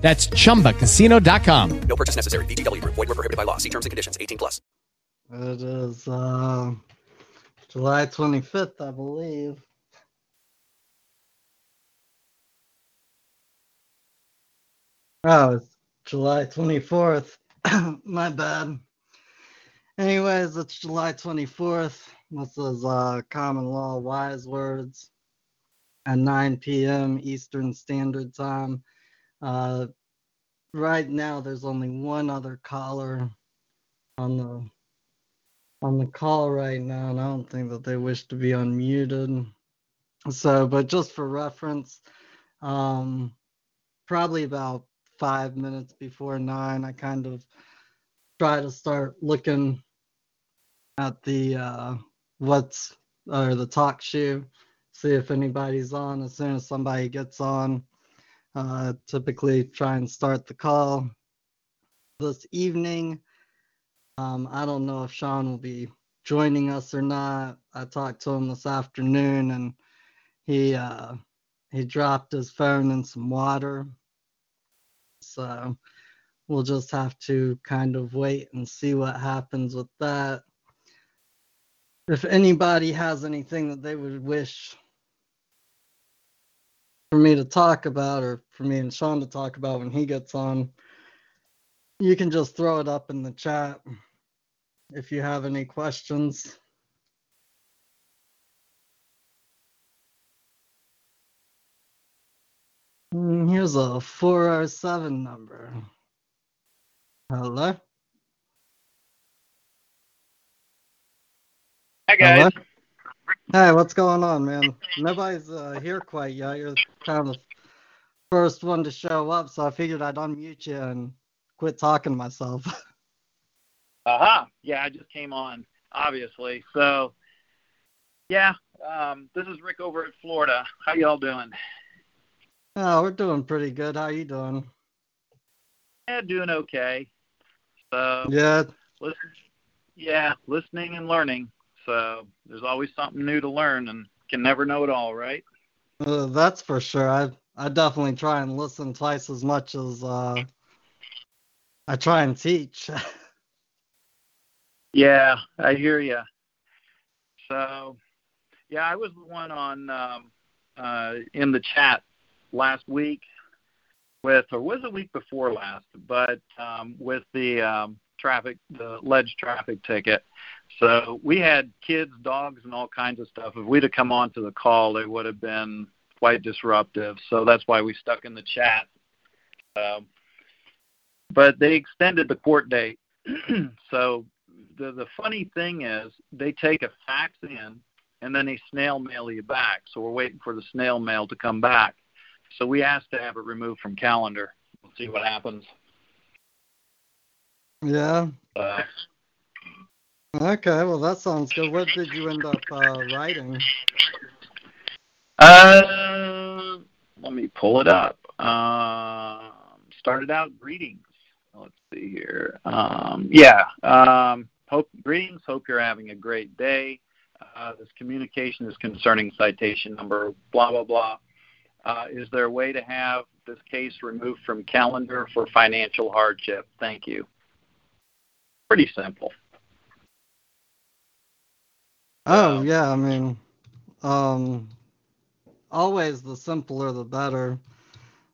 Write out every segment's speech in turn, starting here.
That's chumbacasino.com. No purchase necessary. VGW Group. Void were prohibited by law. See terms and conditions. 18 plus. It is uh, July 25th, I believe. Oh, it's July 24th. My bad. Anyways, it's July 24th. This is uh, Common Law Wise Wordz at 9 p.m. Eastern Standard Time. Uh, right now, there's only one other caller on the on the call right now, and I don't think that they wish to be unmuted. So, but just for reference, um, probably about five minutes before nine, I kind of try to start looking at the uh, what's or the TalkShoe, see if anybody's on. As soon as somebody gets on, uh, typically try and start the call. This evening, um, I don't know if Sean will be joining us or not. I talked to him this afternoon, and he uh, he dropped his phone in some water. So we'll just have to kind of wait and see what happens with that. If anybody has anything that they would wish for me to talk about, or for me and Sean to talk about when he gets on, you can just throw it up in the chat if you have any questions. Mm, Here's a 407 number. Hello? Hi guys. Hello? Hey, what's going on, man? Nobody's uh, here quite yet. You're kind of the first one to show up, so I figured I'd unmute you and quit talking to myself. Uh-huh. Yeah, I just came on, obviously. So, yeah, um, this is Rick over at Florida. How y'all doing? oh, we're doing pretty good. How you doing? Yeah, doing okay. So, Yeah, listen, yeah, listening and learning. So there's always something new to learn, and can never know it all, right? uh, that's for sure. I I definitely try and listen twice as much as uh, I try and teach. Yeah, I hear you. So, yeah, I was the one on um, uh, in the chat last week with, or was it week before last? But um, with the um, traffic, the alleged traffic ticket. So we had kids, dogs, and all kinds of stuff. If we'd have come on to the call, it would have been quite disruptive. So that's why we stuck in the chat. Um, but they extended the court date. so the the funny thing is they take a fax in and then they snail mail you back. So we're waiting for the snail mail to come back. So we asked to have it removed from calendar. We'll see what happens. yeah. Uh, Okay. Well, that sounds good. What did you end up uh, writing? uh, let me pull it up. Um started out greetings. Let's see here. Um, yeah. Um, hope greetings. Hope you're having a great day. Uh, this communication is concerning citation number blah blah blah. Uh, is there a way to have this case removed from calendar for financial hardship? Thank you. Pretty simple. Oh So- yeah, I mean, um, always the simpler the better.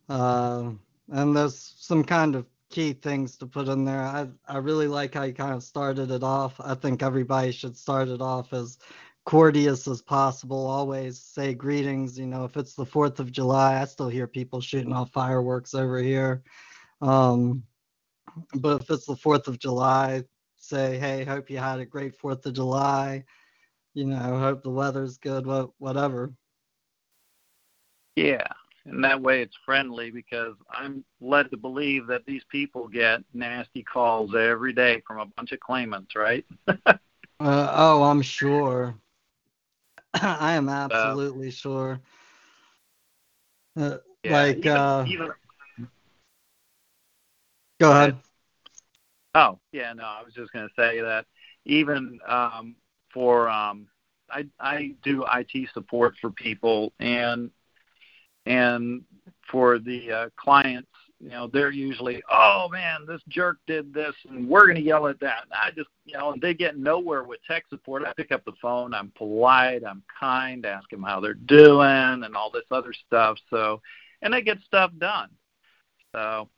Uh, and there's some kind of key things to put in there. I I really like how you kind of started it off. I think everybody should start it off as courteous as possible. Always say greetings. You know, if it's the Fourth of July, I still hear people shooting off fireworks over here. Um, but if it's the Fourth of July, say, hey, hope you had a great Fourth of July you know, hope the weather's good, whatever. Yeah, and that way it's friendly because I'm led to believe that these people get nasty calls every day from a bunch of claimants, right? Uh, oh, I'm sure. I am absolutely sure. Uh, Yeah, like, even- uh, even go ahead. Oh, yeah, no, I was just going to say that even um, for um, I I do IT support for people and and for the uh, clients, you know, they're usually, oh man, this jerk did this, and we're going to yell at that. And I just, you know, they get nowhere with tech support. I pick up the phone, I'm polite, I'm kind, ask them how they're doing, and all this other stuff. So, and they get stuff done. So,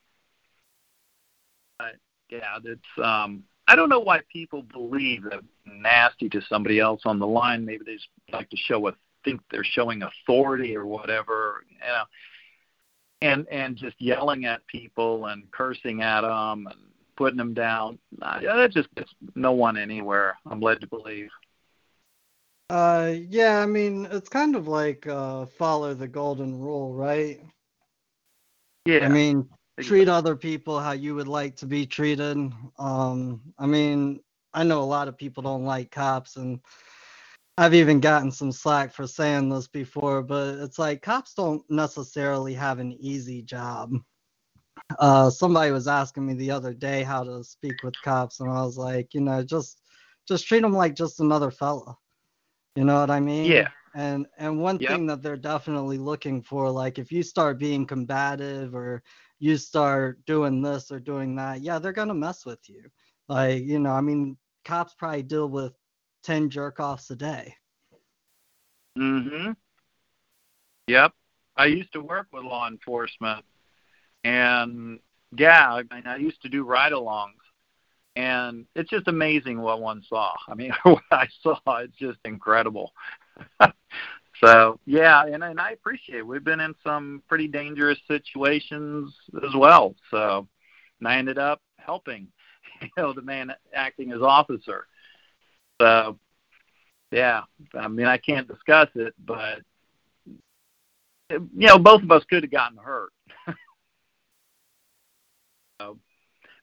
but yeah, it's um I don't know why people believe that nasty to somebody else on the line. Maybe they just like to show a think they're showing authority or whatever, you know. And and just yelling at people and cursing at them and putting them down. Uh, that just gets no one anywhere. I'm led to believe. Uh, yeah, I mean, it's kind of like uh, follow the golden rule, right? Yeah. I mean, treat other people how you would like to be treated. Um, I mean, I know a lot of people don't like cops, and I've even gotten some slack for saying this before, but it's like cops don't necessarily have an easy job. Uh, somebody was asking me the other day how to speak with cops, and I was like, you know, just just treat them like just another fella. You know what I mean? Yeah. And and one Yep. thing that they're definitely looking for, like if you start being combative or you start doing this or doing that, yeah, they're gonna mess with you. Like, you know, I mean, cops probably deal with ten jerk offs a day. Mhm. Yep. I used to work with law enforcement, and yeah, I mean, I used to do ride-alongs, and it's just amazing what one saw. I mean, what I saw, it's just incredible. so yeah, and and I appreciate. It. We've been in some pretty dangerous situations as well. So, and I ended up helping, you know, the man acting as officer. So yeah, I mean, I can't discuss it, but you know, both of us could have gotten hurt. so,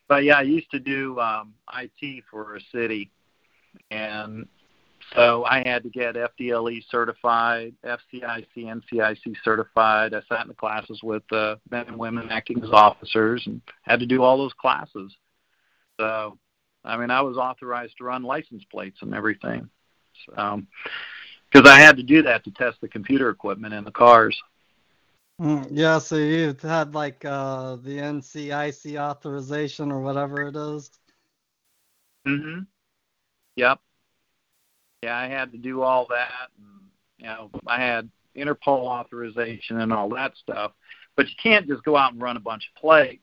but yeah, I used to do um, IT for a city, and so I had to get FDLE certified, FCIC, NCIC certified. I sat in the classes with uh, men and women acting as officers, and had to do all those classes. So, I mean, I was authorized to run license plates and everything So, because I had to do that to test the computer equipment in the cars. Mm, yeah, so you've had like uh, the NCIC authorization or whatever it is. Mm-hmm. Yep. Yeah, I had to do all that. And, you know, I had Interpol authorization and all that stuff. But you can't just go out and run a bunch of plates.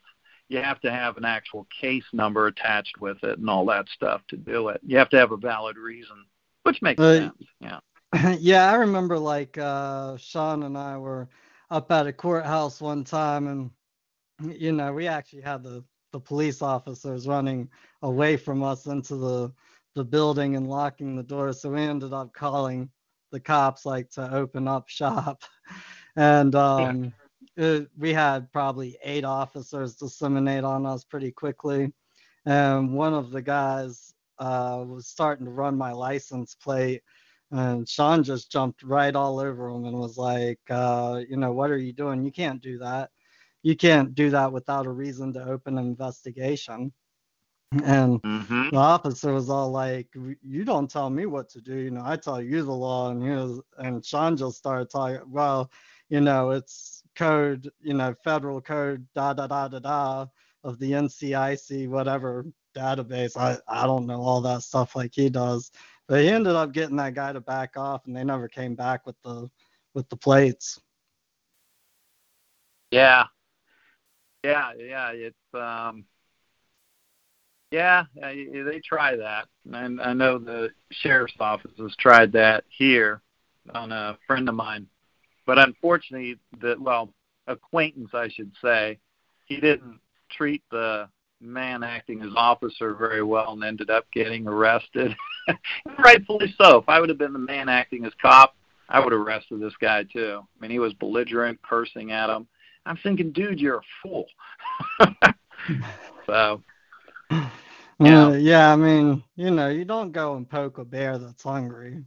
You have to have an actual case number attached with it and all that stuff to do it. You have to have a valid reason, which makes Uh, sense. Yeah. yeah, I remember like uh, Sean and I were up at a courthouse one time, and you know we actually had the the police officers running away from us into the the building and locking the door, so we ended up calling the cops like to open up shop, and um, it, we had probably eight officers disseminate on us pretty quickly, and one of the guys uh, was starting to run my license plate and Sean just jumped right all over him and was like, uh, you know, what are you doing? You can't do that. You can't do that without a reason to open an investigation. And Mm-hmm. the officer was all like, "You don't tell me what to do. You know, I tell you the law." And he was, and Sean just started talking. Well, you know, it's code, you know, federal code, da da da da da, of the NCIC whatever database. I I don't know all that stuff like he does, but he ended up getting that guy to back off, and they never came back with the with the plates. Yeah. Yeah, yeah, it's um yeah, they try that. And I know the sheriff's office has tried that here on a friend of mine. But unfortunately the well, acquaintance I should say, he didn't treat the man acting as officer very well and ended up getting arrested. Rightfully so. If I would have been the man acting as cop, I would have arrested this guy too. I mean, he was belligerent, cursing at him. I'm thinking, dude, you're a fool. so, yeah. Uh, yeah, I mean, you know, you don't go and poke a bear that's hungry.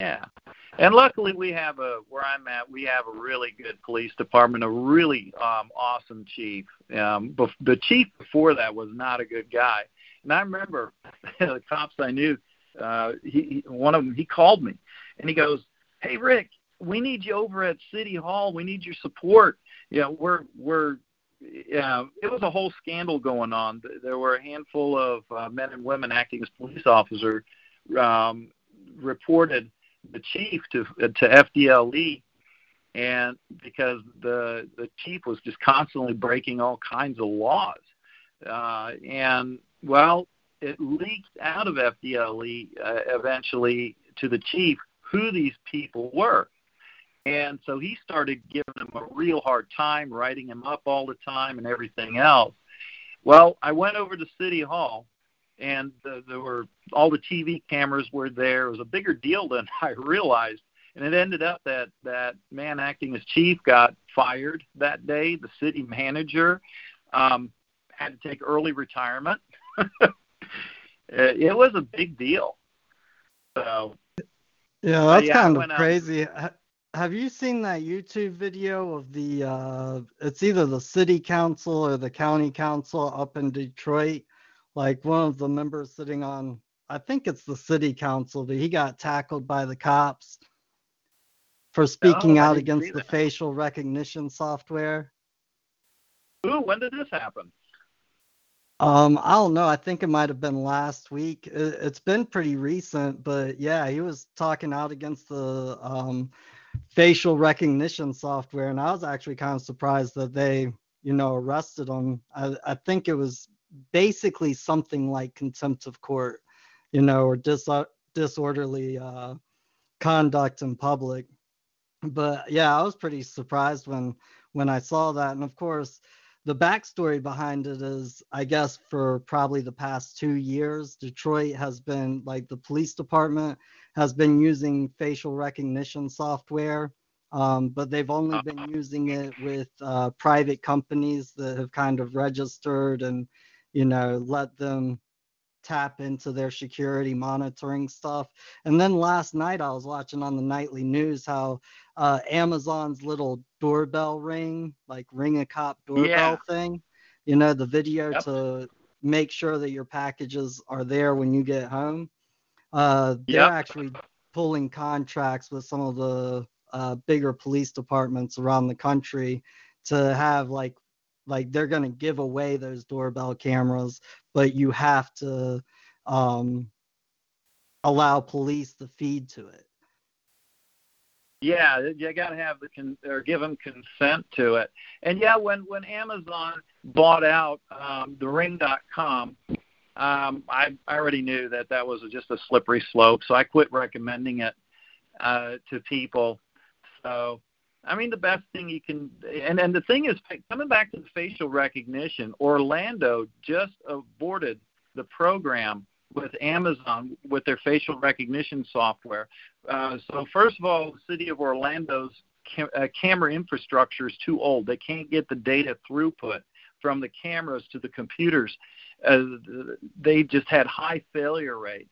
Yeah. And luckily we have a where I'm at, we have a really good police department, a really um awesome chief. Um but the chief before that was not a good guy. And I remember the cops I knew uh he one of them he called me and he goes, "Hey Rick, we need you over at City Hall. We need your support. You know, we're we're yeah, it was a whole scandal going on. There were a handful of uh, men and women acting as police officers um, reported the chief to to FDLE, and because the the chief was just constantly breaking all kinds of laws, uh, and well, it leaked out of FDLE uh, eventually to the chief who these people were. And so he started giving them a real hard time, writing him up all the time and everything else. Well, I went over to City Hall and uh, there were all the TV cameras were there. It was a bigger deal than I realized, and it ended up that that man acting as chief got fired that day. The city manager um, had to take early retirement. it was a big deal. So yeah, that's yeah, kind of crazy. Out. Have you seen that YouTube video of the? Uh, it's either the city council or the county council up in Detroit like one of the members sitting on I think it's the city council, but he got tackled by the cops for speaking oh, out against the facial recognition software. Ooh, when did this happen? Um, I don't know. I think it might have been last week. It, has been pretty recent, but yeah, he was talking out against the um, facial recognition software, and I was actually kind of surprised that they, you know, arrested him. I, I think it was basically something like contempt of court, you know, or dis- disorderly uh, conduct in public. But yeah, I was pretty surprised when when I saw that, and of course, the backstory behind it is, I guess, for probably the past two years, Detroit has been like the police department has been using facial recognition software. Um, but they've only been using it with uh, private companies that have kind of registered and you know, let them tap into their security monitoring stuff. And then last night I was watching on the nightly news how uh, Amazon's little doorbell ring, like ring a cop doorbell yeah. thing, you know, the video yep. to make sure that your packages are there when you get home. Uh, they're yep. actually pulling contracts with some of the uh, bigger police departments around the country to have like like they're going to give away those doorbell cameras but you have to um, allow police the feed to it yeah you got to have the con- or give them consent to it and yeah when when amazon bought out um, the ring.com um, I, I already knew that that was just a slippery slope so i quit recommending it uh, to people so I mean, the best thing you can, and and the thing is, coming back to the facial recognition, Orlando just aborted the program with Amazon with their facial recognition software. Uh, so first of all, the city of Orlando's cam- uh, camera infrastructure is too old. They can't get the data throughput from the cameras to the computers. Uh, they just had high failure rate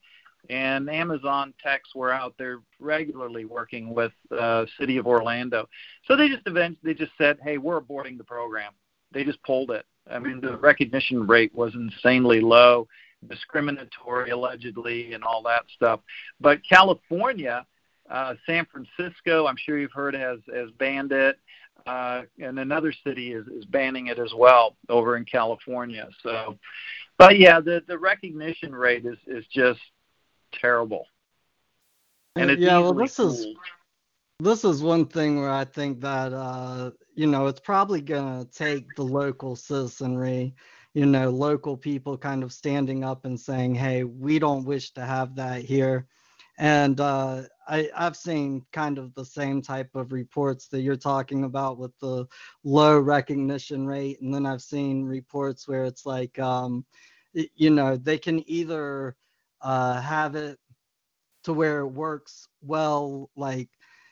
and Amazon techs were out there regularly working with uh, City of Orlando. So they just eventually they just said, "Hey, we're aborting the program." They just pulled it. I mean, the recognition rate was insanely low, discriminatory allegedly, and all that stuff. But California, uh, San Francisco, I'm sure you've heard has has banned it. Uh, and another city is, is banning it as well over in California. So, but yeah, the the recognition rate is is just terrible. And it's yeah, well, this is this is one thing where I think that uh, you know it's probably gonna take the local citizenry, you know, local people kind of standing up and saying, "Hey, we don't wish to have that here." And uh, I, I've seen kind of the same type of reports that you're talking about with the low recognition rate, and then I've seen reports where it's like, um, you know, they can either uh, have it to where it works well, like,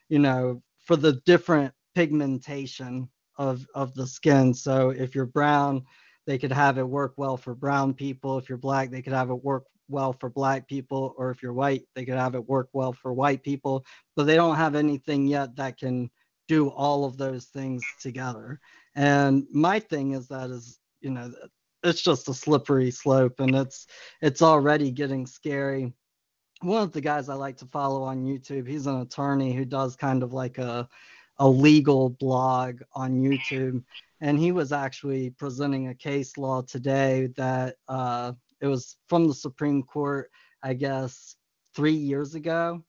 you know, for the different pigmentation of of the skin. So if you're brown, they could have it work well for brown people. If you're black, they could have it work well for black people. Or if you're white, they could have it work well for white people. But they don't have anything yet that can do all of those things together. And my thing is that is, you know, it's just a slippery slope and it's it's already getting scary. One of the guys I like to follow on YouTube, he's an attorney who does kind of like a a legal blog on YouTube, and he was actually presenting a case law today that uh, it was from the Supreme Court, I guess, three years ago.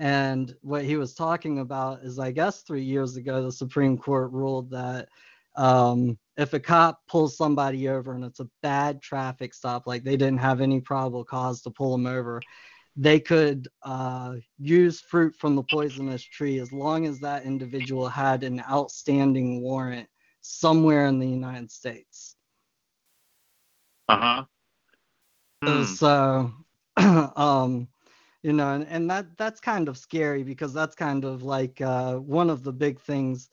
And what he was talking about is, I guess, three years ago, the Supreme Court ruled that um, if a cop pulls somebody over and it's a bad traffic stop, like they didn't have any probable cause to pull them over, they could uh, use fruit from the poisonous tree as long as that individual had an outstanding warrant somewhere in the United States. Uh huh. So, um, you know, and, and that that's kind of scary because that's kind of like uh, one of the big things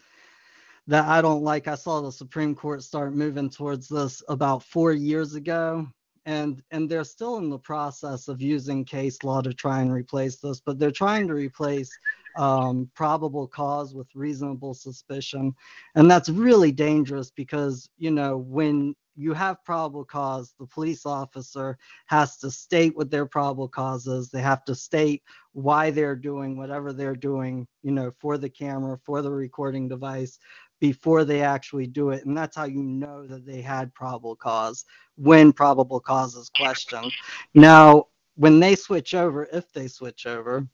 that I don't like. I saw the Supreme Court start moving towards this about four years ago, and and they're still in the process of using case law to try and replace this but they're trying to replace um, probable cause with reasonable suspicion and that's really dangerous because you know when you have probable cause the police officer has to state what their probable cause is they have to state why they're doing whatever they're doing you know for the camera for the recording device before they actually do it. And that's how you know that they had probable cause when probable cause is questioned. Now, when they switch over, if they switch over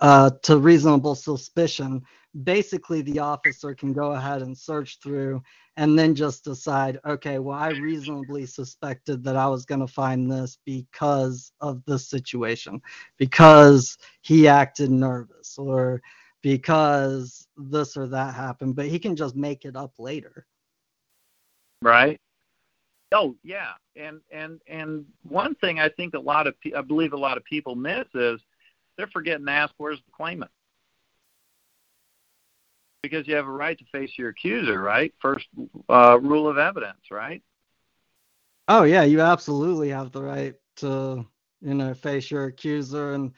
uh, to reasonable suspicion, basically the officer can go ahead and search through and then just decide, okay, well, I reasonably suspected that I was going to find this because of this situation, because he acted nervous or because this or that happened, but he can just make it up later. Right. Oh yeah, and and and one thing I think a lot of I believe a lot of people miss is they're forgetting to ask where's the claimant because you have a right to face your accuser, right? First uh, rule of evidence, right? Oh yeah, you absolutely have the right to you know face your accuser, and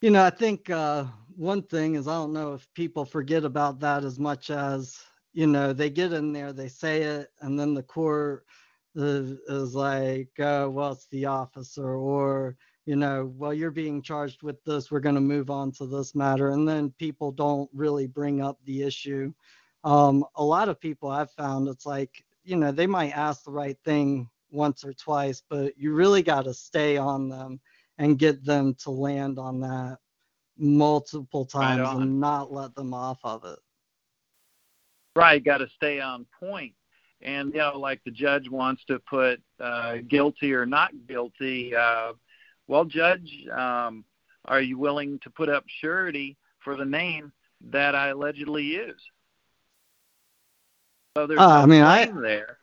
you know I think uh, one thing is I don't know if people forget about that as much as you know they get in there, they say it, and then the court is, is like, oh, well, it's the officer, or you know, well, you're being charged with this. We're going to move on to this matter, and then people don't really bring up the issue. Um, a lot of people I've found it's like, you know, they might ask the right thing once or twice, but you really got to stay on them and get them to land on that multiple times Right and not let them off of it. Right, got to stay on point. And you know, like the judge wants to put uh, guilty or not guilty. Uh, well, judge, um, are you willing to put up surety for the name that I allegedly used? So there's Uh, no I mean, I- there.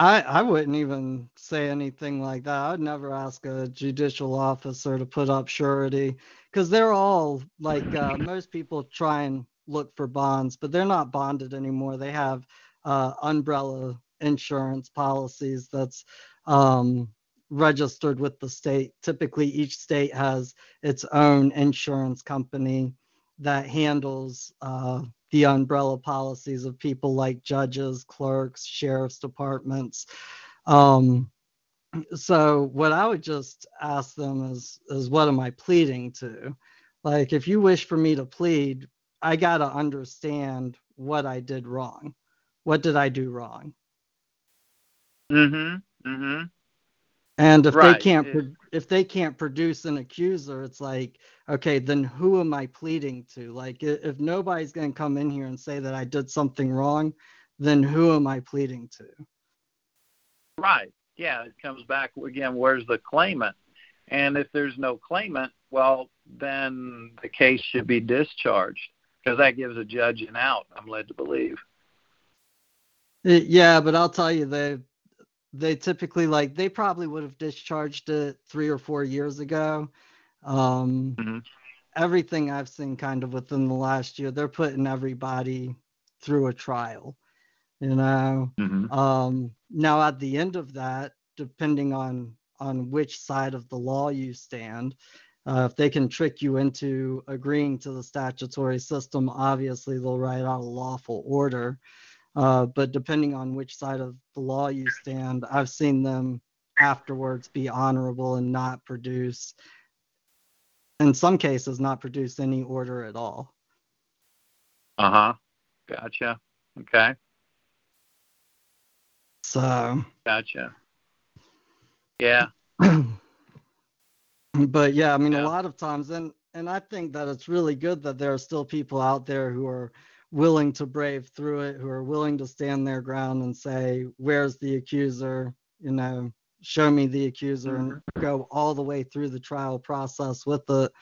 I, I wouldn't even say anything like that. I'd never ask a judicial officer to put up surety because they're all like uh, most people try and look for bonds, but they're not bonded anymore. They have uh, umbrella insurance policies that's um, registered with the state. Typically, each state has its own insurance company that handles uh, the umbrella policies of people like judges, clerks, sheriff's departments. Um, so what I would just ask them is, is what am I pleading to? Like, if you wish for me to plead, I gotta understand what I did wrong. What did I do wrong? Mhm. Mhm. And if Right, they can't, pro- if they can't produce an accuser, it's like, okay, then who am I pleading to? Like, if nobody's going to come in here and say that I did something wrong, then who am I pleading to? Right. Yeah, it comes back again. Where's the claimant? And if there's no claimant, well, then the case should be discharged because that gives a judge an out. I'm led to believe. Yeah, but I'll tell you, they they typically like they probably would have discharged it three or four years ago. Um, hmm everything I've seen kind of within the last year, they're putting everybody through a trial. You know, hmm um, now at the end of that, depending on on which side of the law you stand, uh, if they can trick you into agreeing to the statutory system, obviously they'll write out a lawful order. Uh, but depending on which side of the law you stand, I've seen them afterwards be honorable and not produce, in some cases, not produce any order at all. Uh huh. Gotcha. Okay. So, Gotcha. Yeah. but yeah, I mean, Yeah. a lot of times, and and I think that it's really good that there are still people out there who are willing to brave through it, who are willing to stand their ground and say, "Where's the accuser?" You know, show me the accuser, and go all the way through the trial process with it,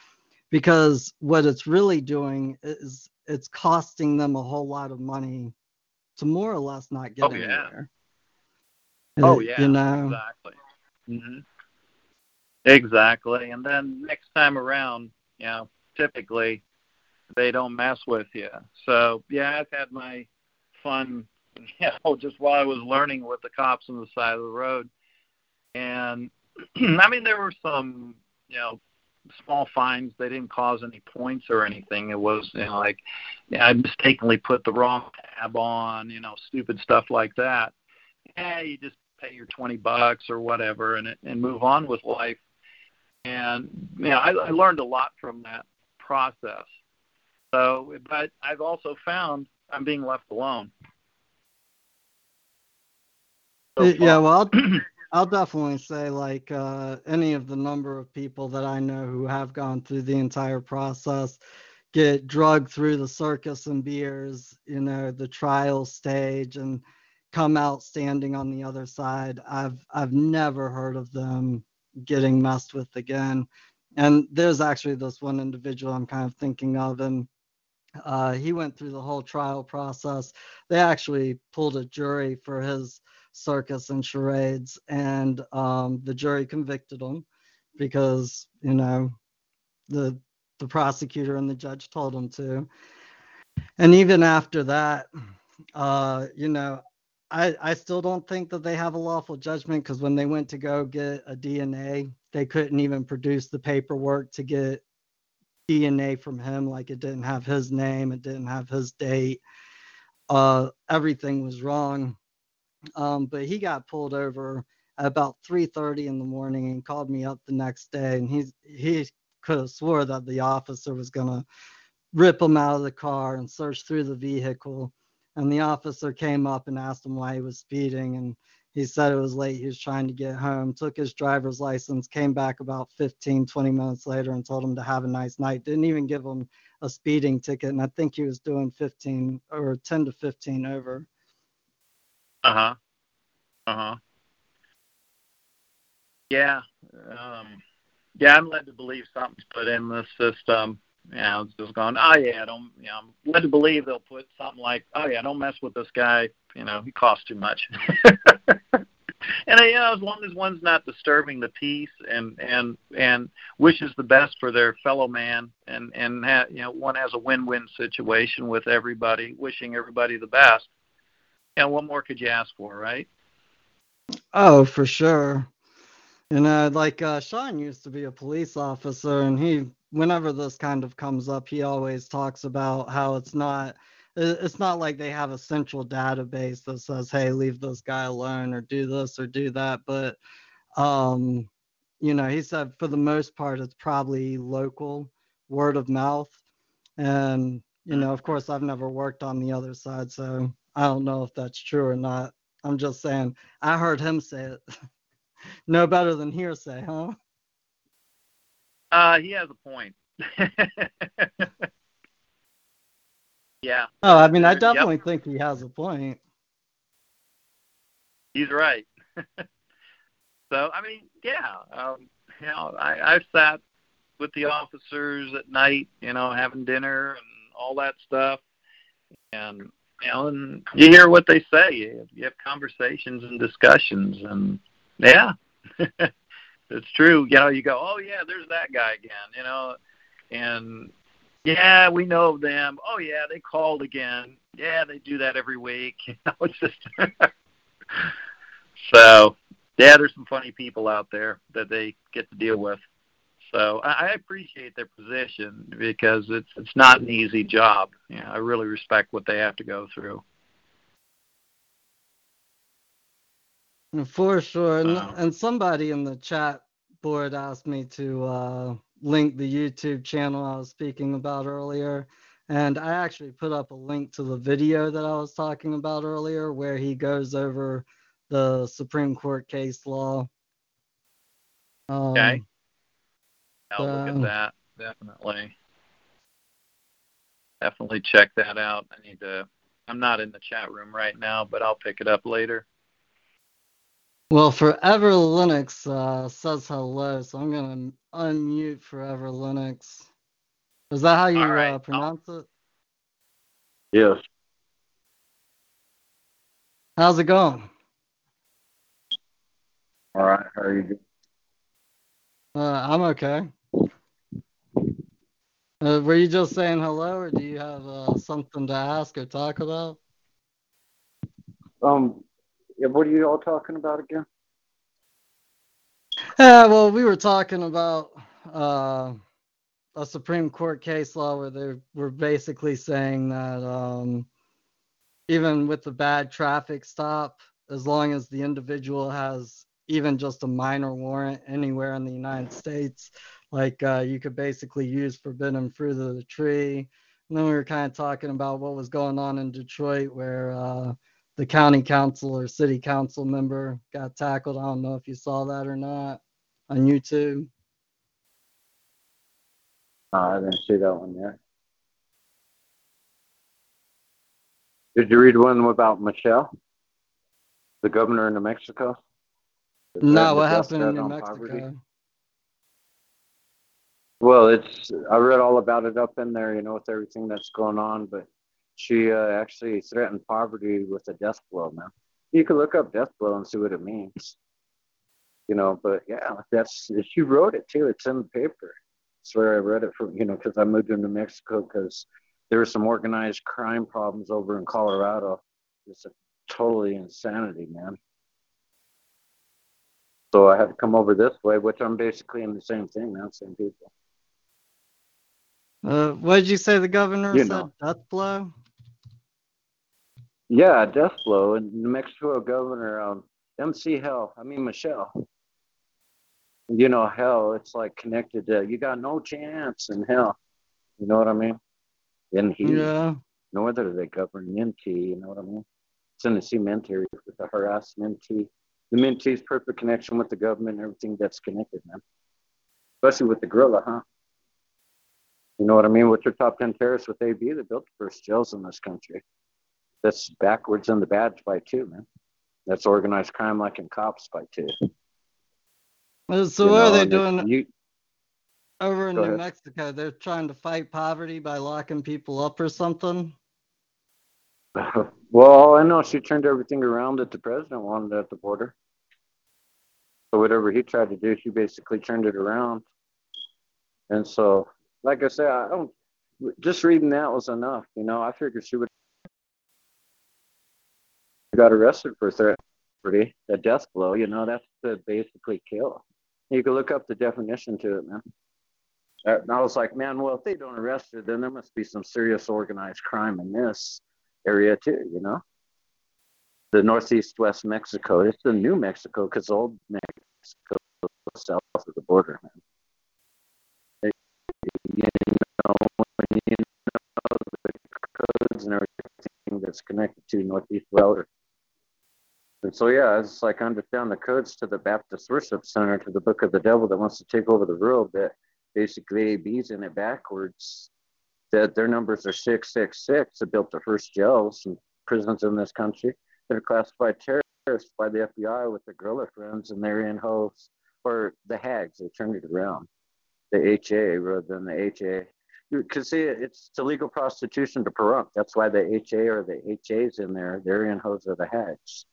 because what it's really doing is it's costing them a whole lot of money to more or less not get Oh, yeah. anywhere. Oh Uh, yeah. you know. Exactly. hmm Exactly. And then next time around, you know, typically they don't mess with you. So yeah, I've had my fun, you know, just while I was learning with the cops on the side of the road. And I mean, there were some, you know, small fines. They didn't cause any points or anything. It was, you know, like I mistakenly put the wrong tab on, you know, stupid stuff like that. Yeah, you just pay your twenty bucks or whatever, and and move on with life. And you know, I, I learned a lot from that process. So, but I've also found I'm being left alone. So yeah, well, I'll, I'll definitely say like uh, any of the number of people that I know who have gone through the entire process get drugged through the circus and beers, you know, the trial stage, and come out standing on the other side. I've I've never heard of them getting messed with again. And there's actually this one individual I'm kind of thinking of, and uh, he went through the whole trial process. They actually pulled a jury for his circus and charades, and um, the jury convicted him because you know the the prosecutor and the judge told him to. And even after that, uh, you know, I I still don't think that they have a lawful judgment because when they went to go get a DNA, they couldn't even produce the paperwork to get DNA from him. Like it didn't have his name, it didn't have his date. Uh, everything was wrong. Um, but he got pulled over at about 3:30 in the morning and called me up the next day, and he's he could have swore that the officer was gonna rip him out of the car and search through the vehicle. And the officer came up and asked him why he was speeding, and he said it was late. He was trying to get home. Took his driver's license, came back about 15, 20 minutes later, and told him to have a nice night. Didn't even give him a speeding ticket, and I think he was doing 15 or 10 to 15 over. Uh huh. Uh huh. Yeah. Um, yeah, I'm led to believe something's put in the system. Know, it's just going, oh yeah, I don't. You know, I'm led to believe they'll put something like, oh yeah, don't mess with this guy. You know, he costs too much. and you know, as long as one's not disturbing the peace and and and wishes the best for their fellow man, and and ha, you know, one has a win-win situation with everybody, wishing everybody the best. Yeah, what more could you ask for, right? Oh, for sure. You know, like uh, Sean used to be a police officer, and he, whenever this kind of comes up, he always talks about how it's not it's not like they have a central database that says, "Hey, leave this guy alone," or "Do this" or "Do that." But, um, you know, he said for the most part, it's probably local, word of mouth, and you know, of course, I've never worked on the other side, so I don't know if that's true or not. I'm just saying, I heard him say it. no better than hearsay, huh? Uh, he has a point. yeah, Oh, I mean, I Yep. definitely think he has a point. he's right. so, I mean, yeah, um, you know, I, I've sat with the officers at night, you know, having dinner and all that stuff, and you know, and you hear what they say. You, you have conversations and discussions, and yeah, it's true. You know, you go, oh yeah, there's that guy again. You know, and yeah, we know them. Oh yeah, they called again. Yeah, they do that every week. You know, it's just so yeah, there's some funny people out there that they get to deal with. So I, I appreciate their position because it's it's not an easy job. You know, I really respect what they have to go through. For sure. And, and somebody in the chat board asked me to uh, link the YouTube channel I was speaking about earlier. And I actually put up a link to the video that I was talking about earlier where he goes over the Supreme Court case law. Um, Okay. I'll look at that. Definitely. Definitely check that out. I need to I'm not in the chat room right now, but I'll pick it up later. Well, Forever Linux uh, says hello, so I'm going to unmute Forever Linux. Is that how you All right, uh, I'll- pronounce it? Yes. How's it going? All right. How are you doing? Uh, I'm okay. Uh, were you just saying hello, or do you have uh, something to ask or talk about? Um, yeah, what are you all talking about again? Yeah, well, we were talking about uh, a Supreme Court case law where they were basically saying that um, even with the bad traffic stop, as long as the individual has even just a minor warrant anywhere in the United States, like uh, you could basically use forbidden fruit of the tree. And then we were kind of talking about what was going on in Detroit, where uh, the county council or city council member got tackled. I don't know if you saw that or not on YouTube. No, I didn't see that one yet. Did you read one about Michelle, the governor in New Mexico? The No, what happened in New on poverty? Mexico? Well, it's I read all about it up in there, you know, with everything that's going on. But she uh, actually threatened poverty with a death blow, man. You can look up death blow and see what it means, you know. But yeah, that's she wrote it too. It's in the paper. That's where I read it from, you know, because I moved to New Mexico because there were some organized crime problems over in Colorado. It's a totally insanity, man. So I had to come over this way, which I'm basically in the same thing, man, same people. Uh, what did you say the governor You said? know. Death blow? Yeah, death blow. And New Mexico governor, um, MC Hell, I mean Michelle. You know, hell, it's like connected to you got no chance in hell. You know what I mean? And he, Yeah. northern of the governor, Minty, you know what I mean? It's in Tennessee Minty with the harassment. The Minty's perfect connection with the government and everything that's connected, man. Especially with the gorilla, huh? You know what I mean? With your top 10 terrorists with AB, they built the first jails in this country. That's backwards in the bad by two, man. That's organized crime like in cops by two. So You what know, are they doing You, over in New ahead. Mexico? They're trying to fight poverty by locking people up or something? well, I know she turned everything around that the president wanted at the border. So whatever he tried to do, she basically turned it around. And so, like I said, I don't. Just reading that was enough. You know, I figured she would got arrested for threat, pretty a death blow. You know, that's to basically kill. You can look up the definition to it, man. And I was like, man, well, if they don't arrest her, then there must be some serious organized crime in this area too, you know? The northeast west Mexico. It's the New Mexico because old Mexico south of the border, man. You know, when you know the codes and everything that's connected to northeast router. And so, yeah, it's like understand the codes to the Baptist Worship Center, to the Book of the Devil that wants to take over the world. That basically AB's in it backwards. That their numbers are 666 that built the first jails and prisons in this country. They're classified terrorists by the FBI with their guerrilla friends, and they're in hosts or the hags. They turned it around. The HA rather than the HA. You can see it, it's illegal prostitution to Pahrump. That's why the HA or the HA's in there. They're in hosts of the hags.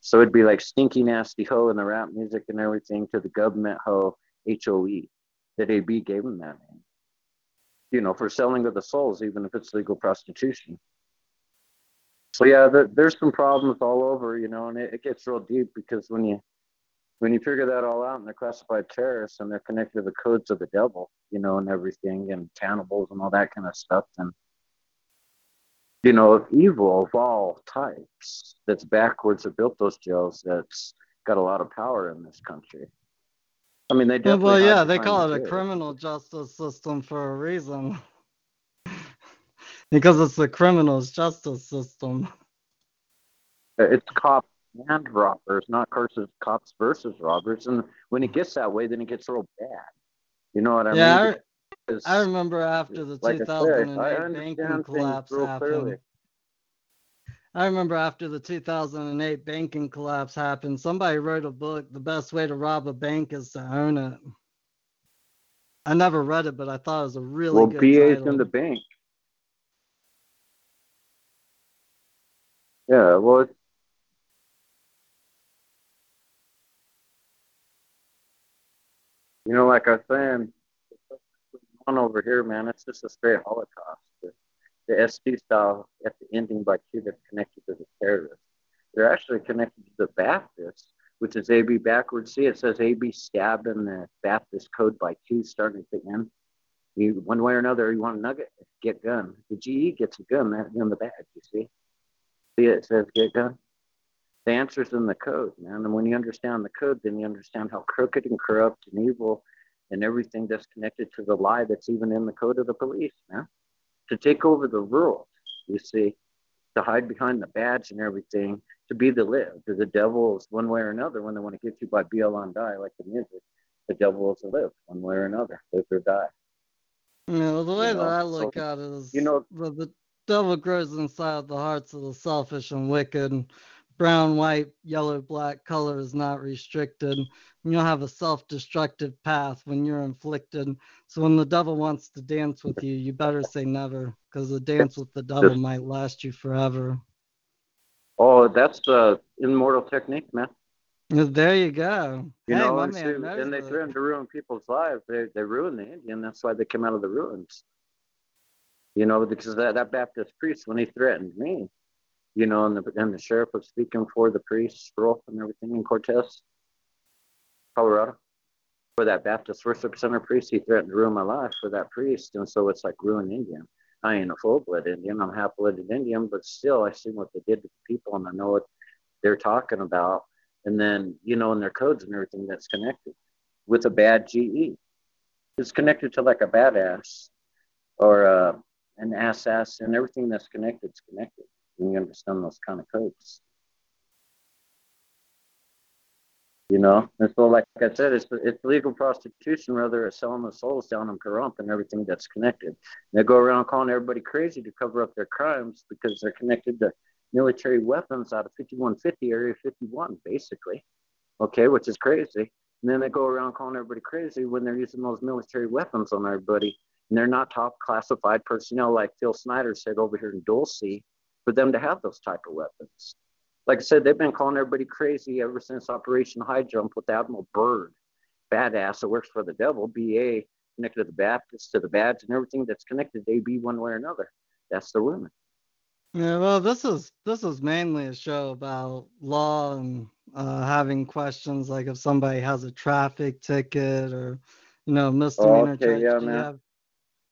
So it'd be like stinky nasty hoe in the rap music and everything to the government hoe H O E. That AB gave him that name. You know, for selling of the souls, even if it's legal prostitution. So yeah, there, there's some problems all over, you know, and it, it gets real deep because when you when you figure that all out and they're classified terrorists and they're connected to the codes of the devil, you know, and everything and cannibals and all that kind of stuff, then you know, of evil of all types that's backwards that built those jails that's got a lot of power in this country. I mean, they definitely well, yeah, they call it a criminal justice system for a reason. because it's the criminal's justice system. It's cops and robbers, not curses cops versus robbers. And when it gets that way, then it gets real bad. You know what I Yeah, mean? Because, I remember after the like 2008 banking collapse happened. clearly. I remember after the 2008 banking collapse happened, somebody wrote a book, The Best Way to Rob a Bank is to Own It. I never read it, but I thought it was a really good well, good BA's title. in the bank. Yeah, well, it's, you know, like I was saying, on over here, man, it's just a straight Holocaust. The, the SD style at the ending by Q that's connected to the terrorists. They're actually connected to the Baptists, which is AB backwards. See, it says AB stabbed in the Baptist code by Q starting at the end. You one way or another, you want a nugget, get gun. The GE gets a gun that in the badge, you see. See it says get gun. The answer's in the code, man. And when you understand the code, then you understand how crooked and corrupt and evil and everything that's connected to the lie that's even in the code of the police, man. To take over the world, you see, to hide behind the badge and everything, to be the live. To the devils one way or another when they want to get you by BL on die, like the music. The devil is a live, one way or another, live or die. You know, the way You know, that I so, look at it is you know- the, the devil grows inside the hearts of the selfish and wicked. Brown, white, yellow, black color is not restricted. You'll have a self destructive path when you're inflicted. So when the devil wants to dance with you, you better say never, because the dance with the devil might last you forever. Oh, that's the immortal technique, man. There you go. You hey, know, and, man and they it. threaten to ruin people's lives. They they ruin the Indian. That's why they came out of the ruins. You know, because that, that Baptist priest, when he threatened me, you know, and the and the sheriff was speaking for the priest, Rolf, and everything in Cortez, Colorado, for that Baptist worship center priest, he threatened to ruin my life for that priest, and so it's like ruin Indian. I ain't a full-blood Indian. I'm a half-blooded Indian, but still, I see what they did to the people, and I know what they're talking about. And then, you know, in their codes and everything that's connected with a bad GE. It's connected to like a badass or uh, an ass ass, and everything that's connected is connected. You understand those kind of codes. You know, and so like I said, it's it's legal prostitution rather than selling the souls down in Pahrump and everything that's connected. And they go around calling everybody crazy to cover up their crimes because they're connected to military weapons out of 5150 Area 51, basically. Okay, which is crazy. And then they go around calling everybody crazy when they're using those military weapons on everybody. And they're not top classified personnel like Phil Schneider said over here in Dulce for them to have those type of weapons. Like I said, they've been calling everybody crazy ever since Operation High Jump with Admiral Byrd, badass that works for the devil, BA, connected to the Baptist, to the badge, and everything that's connected to AB one way or another. That's the women. Yeah, well, this is this is mainly a show about law and uh, having questions like if somebody has a traffic ticket or you know misdemeanor okay, charge. yeah, man. have-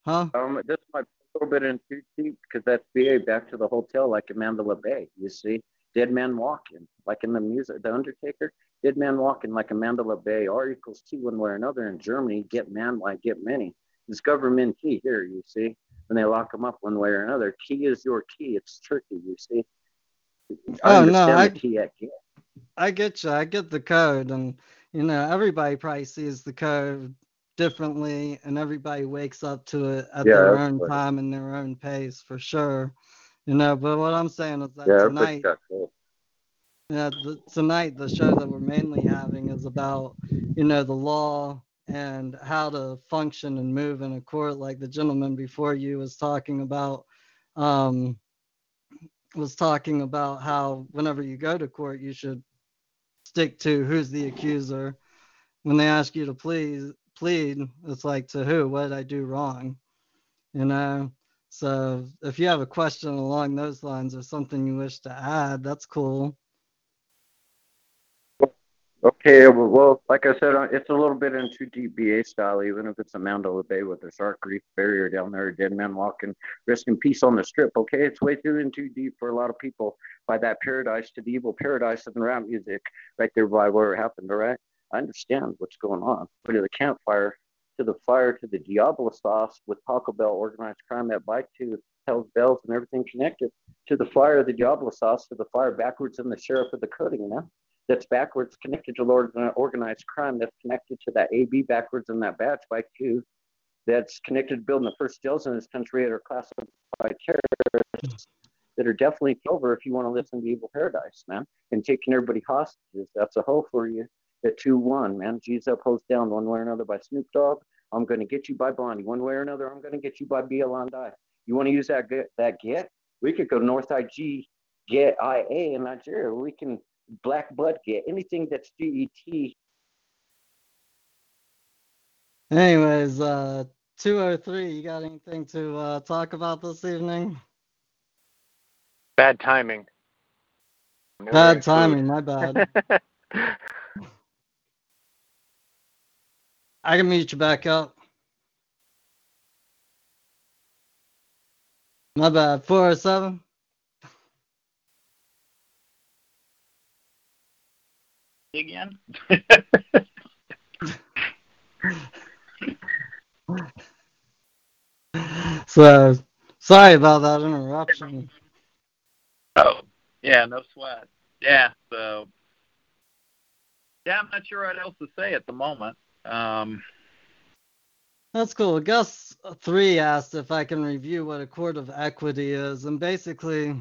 huh? Um, this might be a little bit in too deep because that's BA back to the hotel like in Mandalay Bay. You see, dead man walking like in the music, The Undertaker. Dead man walking like a Mandalay Bay. R equals T one way or another in Germany. Get man like get many. It's government key here. You see, when they lock them up one way or another. Key is your key. It's tricky. You see. I Oh, no, I- key at get. I get you. I get the code, and you know everybody probably sees the code differently, and everybody wakes up to it at Yeah, their own right. time and their own pace for sure. You know, but what I'm saying is that Yeah, tonight. Yeah, the, tonight the show that we're mainly having is about, you know, the law and how to function and move in a court. Like the gentleman before you was talking about, um, was talking about how whenever you go to court, you should stick to who's the accuser. When they ask you to please plead, it's like to who? What did I do wrong? You know. So if you have a question along those lines or something you wish to add, that's cool. Okay, well, like I said, uh, it's a little bit into deep BA style, even if it's a Mandalay Bay with a shark reef barrier down there, dead man walking, resting peace on the strip. Okay, it's way too in too deep for a lot of people. By that paradise to the evil paradise of the rap music, right there by where it happened. All right, I understand what's going on. But to the campfire, to the fire, to the Diablo sauce with Taco Bell organized crime, that bike to Hell's Bells and everything connected, to the fire, of the Diablo sauce, to the fire backwards in the sheriff of the coding, you know that's backwards connected to Lord uh, organized crime that's connected to that AB backwards in that batch by Q that's connected to building the first jails in this country that are classified by terrorists that are definitely over if you want to listen to Evil Paradise, man, and taking everybody hostages. That's a hoe for you. At 2 1, man. G's up, hoes down, one way or another by Snoop Dogg. I'm going to get you by Bonnie. One way or another, I'm going to get you by BLM You want to use that get, that get? We could go North IG, get IA in Nigeria. We can black bud get anything that's GET. Anyways, uh, 203, you got anything to uh, talk about this evening? Bad timing. No bad timing, my bad. I can mute you back up. My bad. 407. again? so sorry about that interruption. Oh, yeah, no sweat. Yeah, so yeah, I'm not sure what else to say at the moment. Um, that's cool. Gus three asked if I can review what a court of equity is, and basically,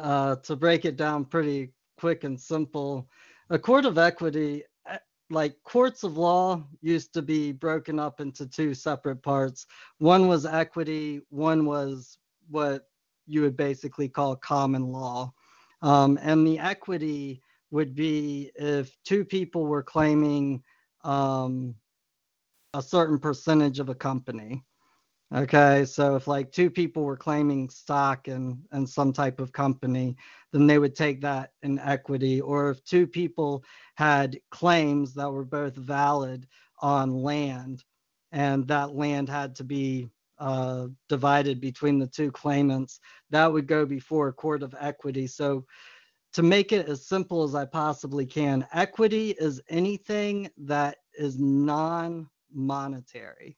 uh, to break it down pretty quick and simple, a court of equity eh, like courts of law used to be broken up into two separate parts. One was equity one was what you would basically call common law. Um, and the equity would be if two people were claiming um, a certain percentage of a company Okay, so if like two people were claiming stock in, in some type of company, then they would take that in equity. Or if two people had claims that were both valid on land, and that land had to be uh, divided between the two claimants, that would go before a court of equity. So to make it as simple as I possibly can, equity is anything that is non monetary.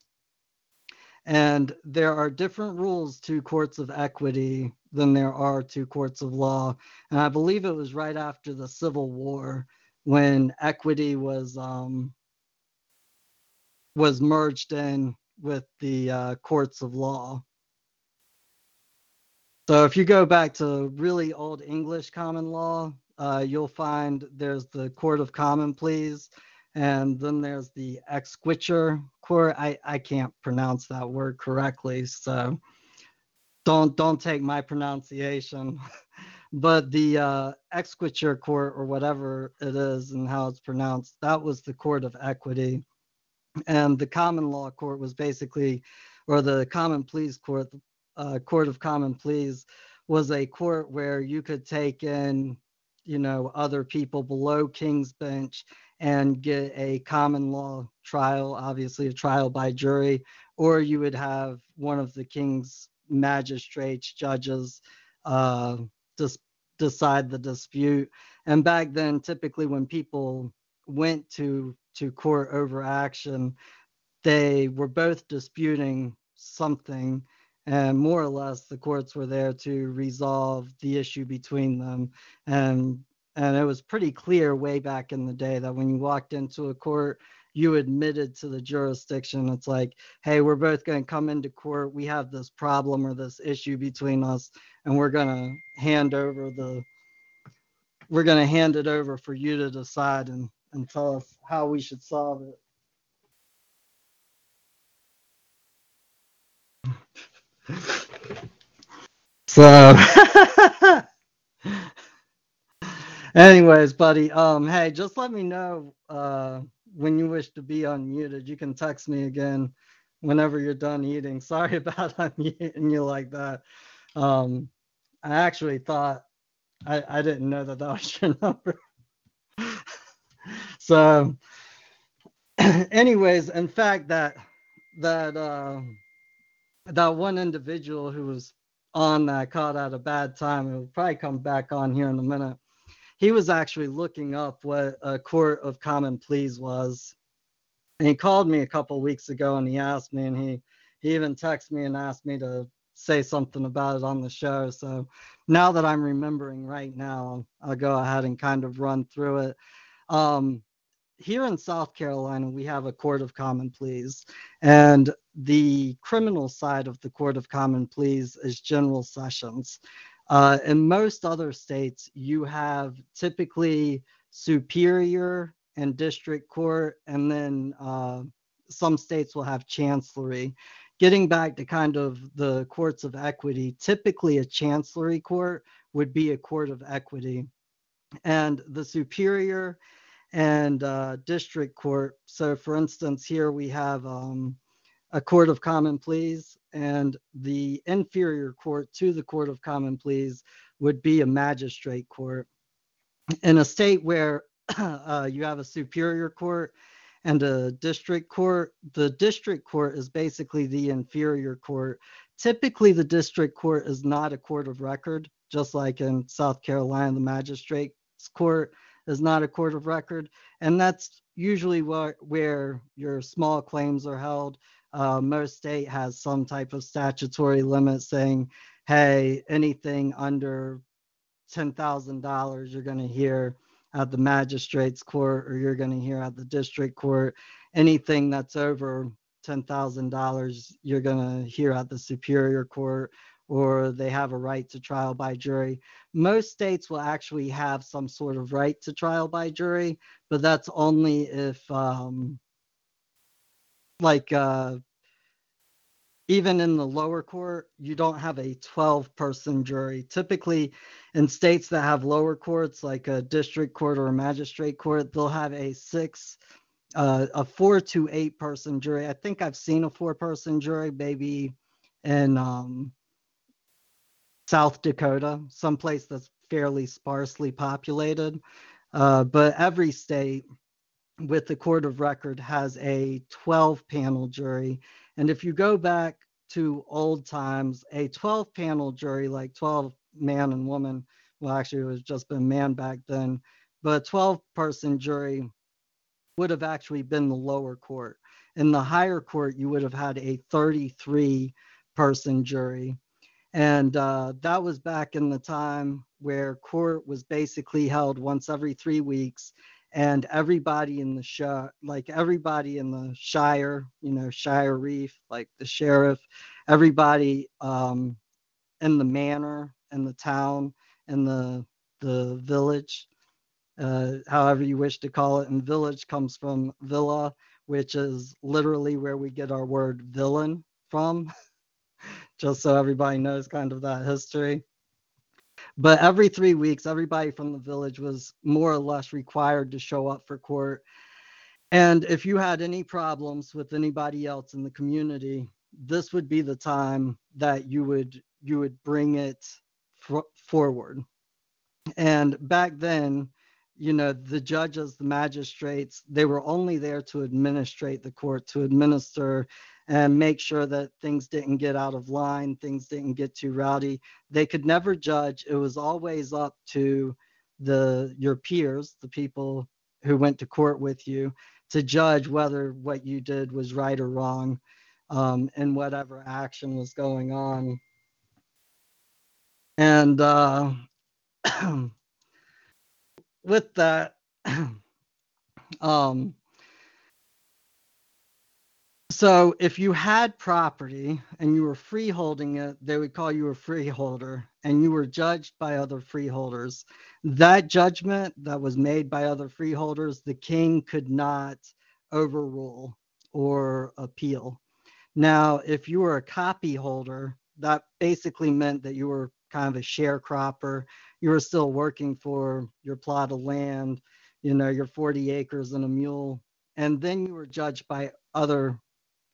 And there are different rules to courts of equity than there are to courts of law. And I believe it was right after the Civil War when equity was um, was merged in with the uh, courts of law. So if you go back to really old English common law, uh, you'll find there's the Court of Common Pleas, and then there's the exquiture court. I, I can't pronounce that word correctly, so don't don't take my pronunciation. but the uh, court or whatever it is and how it's pronounced, that was the court of equity, and the common law court was basically, or the common pleas court, uh, court of common pleas was a court where you could take in you know other people below king's bench and get a common law trial, obviously a trial by jury, or you would have one of the king's magistrates, judges, uh, dis- decide the dispute. And back then, typically when people went to to court over action, they were both disputing something and more or less the courts were there to resolve the issue between them and and it was pretty clear way back in the day that when you walked into a court, you admitted to the jurisdiction. It's like, hey, we're both going to come into court. We have this problem or this issue between us, and we're going to hand over the, we're going to hand it over for you to decide and, and tell us how we should solve it. So Anyways, buddy, um, hey, just let me know uh, when you wish to be unmuted. You can text me again whenever you're done eating. Sorry about unmuting you like that. Um, I actually thought I, I didn't know that that was your number. so, anyways, in fact, that that uh, that one individual who was on that caught at a bad time, it will probably come back on here in a minute. He was actually looking up what a court of common pleas was. And he called me a couple weeks ago and he asked me, and he he even texted me and asked me to say something about it on the show. So now that I'm remembering right now, I'll go ahead and kind of run through it. Um, here in South Carolina, we have a court of common pleas, and the criminal side of the court of common pleas is general sessions. Uh, in most other states, you have typically superior and district court, and then uh, some states will have chancellery. Getting back to kind of the courts of equity, typically a chancellery court would be a court of equity. And the superior and uh, district court. So, for instance, here we have um, a court of common pleas, and the inferior court to the court of common pleas would be a magistrate court. In a state where uh, you have a superior court and a district court, the district court is basically the inferior court. Typically, the district court is not a court of record, just like in South Carolina, the magistrate's court is not a court of record. And that's usually where, where your small claims are held. Uh, most state has some type of statutory limit saying, hey, anything under $10,000 you're going to hear at the magistrate's court or you're going to hear at the district court. Anything that's over $10,000 you're going to hear at the superior court or they have a right to trial by jury. Most states will actually have some sort of right to trial by jury, but that's only if, um, like, uh, even in the lower court, you don't have a 12 person jury. Typically, in states that have lower courts, like a district court or a magistrate court, they'll have a six, uh, a four to eight person jury. I think I've seen a four person jury, maybe in um, South Dakota, someplace that's fairly sparsely populated. Uh, but every state with the court of record has a 12 panel jury. And if you go back to old times, a 12 panel jury, like 12 man and woman, well, actually, it was just been man back then, but a 12 person jury would have actually been the lower court. In the higher court, you would have had a 33 person jury. And uh, that was back in the time where court was basically held once every three weeks. And everybody in the shire, like everybody in the shire, you know, Shire Reef, like the sheriff, everybody um, in the manor and the town and the the village, uh, however you wish to call it. And village comes from villa, which is literally where we get our word villain from. just so everybody knows kind of that history. But every three weeks, everybody from the village was more or less required to show up for court. And if you had any problems with anybody else in the community, this would be the time that you would you would bring it forward. And back then, you know, the judges, the magistrates, they were only there to administrate the court, to administer and make sure that things didn't get out of line, things didn't get too rowdy. They could never judge. It was always up to the your peers, the people who went to court with you, to judge whether what you did was right or wrong, um, and whatever action was going on. And uh, with that, um, so if you had property and you were freeholding it, they would call you a freeholder and you were judged by other freeholders. That judgment that was made by other freeholders, the king could not overrule or appeal. Now, if you were a copy holder, that basically meant that you were kind of a sharecropper. You were still working for your plot of land, you know, your 40 acres and a mule. And then you were judged by other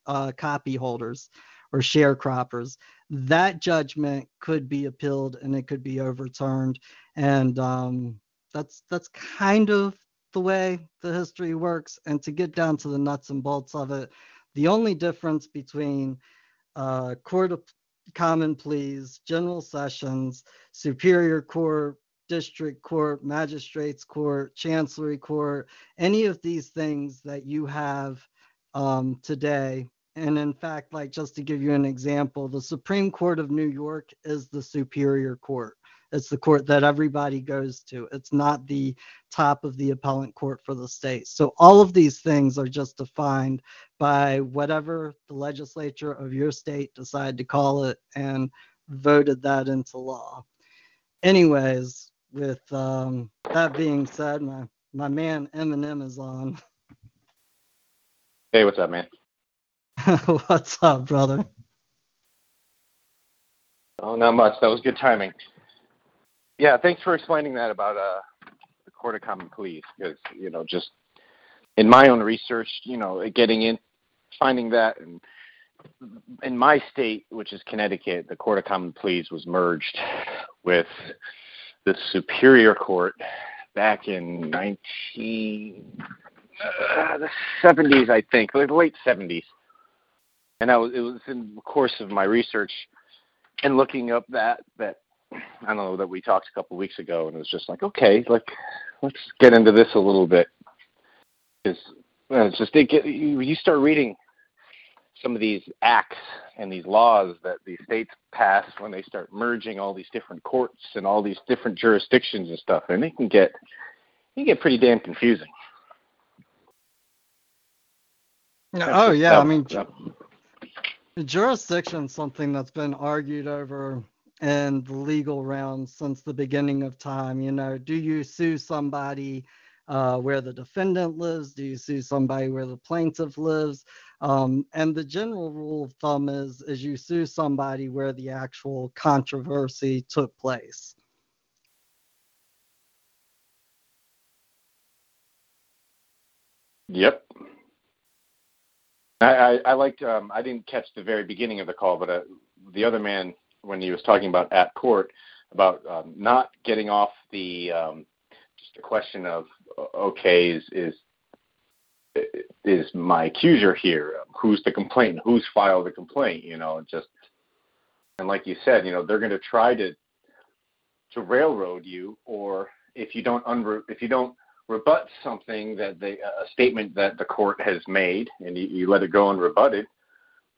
uh, copy holders or sharecroppers. That judgment could be appealed and it could be overturned. And um, that's that's kind of the way the history works. And to get down to the nuts and bolts of it, the only difference between uh, court of common pleas, general sessions, superior court, district court, magistrates court, chancellery court, any of these things that you have um, today. And in fact, like just to give you an example, the Supreme Court of New York is the superior court. It's the court that everybody goes to. It's not the top of the appellant court for the state. So all of these things are just defined by whatever the legislature of your state decided to call it and voted that into law. Anyways, with um, that being said, my, my man Eminem is on. Hey, what's up, man? What's up, brother? Oh, not much. That was good timing. Yeah, thanks for explaining that about uh, the Court of Common Pleas, because you know, just in my own research, you know, getting in, finding that, and in my state, which is Connecticut, the Court of Common Pleas was merged with the Superior Court back in 19 uh, the 70s, I think, the late 70s. And I was it was in the course of my research and looking up that that I don't know that we talked a couple of weeks ago, and it was just like, okay, like let's get into this a little bit because uh, it's just it get, you, you start reading some of these acts and these laws that these states pass when they start merging all these different courts and all these different jurisdictions and stuff, and it can get it can get pretty damn confusing. Oh yeah, I mean, Yep. Jurisdiction is something that's been argued over in the legal realm since the beginning of time. You know, do you sue somebody uh, where the defendant lives? Do you sue somebody where the plaintiff lives? Um, and the general rule of thumb is is you sue somebody where the actual controversy took place. Yep. I, I, I liked. Um, I didn't catch the very beginning of the call, but uh, the other man when he was talking about at court about um, not getting off the um, just a question of okay is is is my accuser here? Who's the complainant? Who's filed the complaint? You know, just and like you said, you know, they're going to try to to railroad you, or if you don't unre- if you don't rebut something that they a statement that the court has made and you, you let it go unrebutted,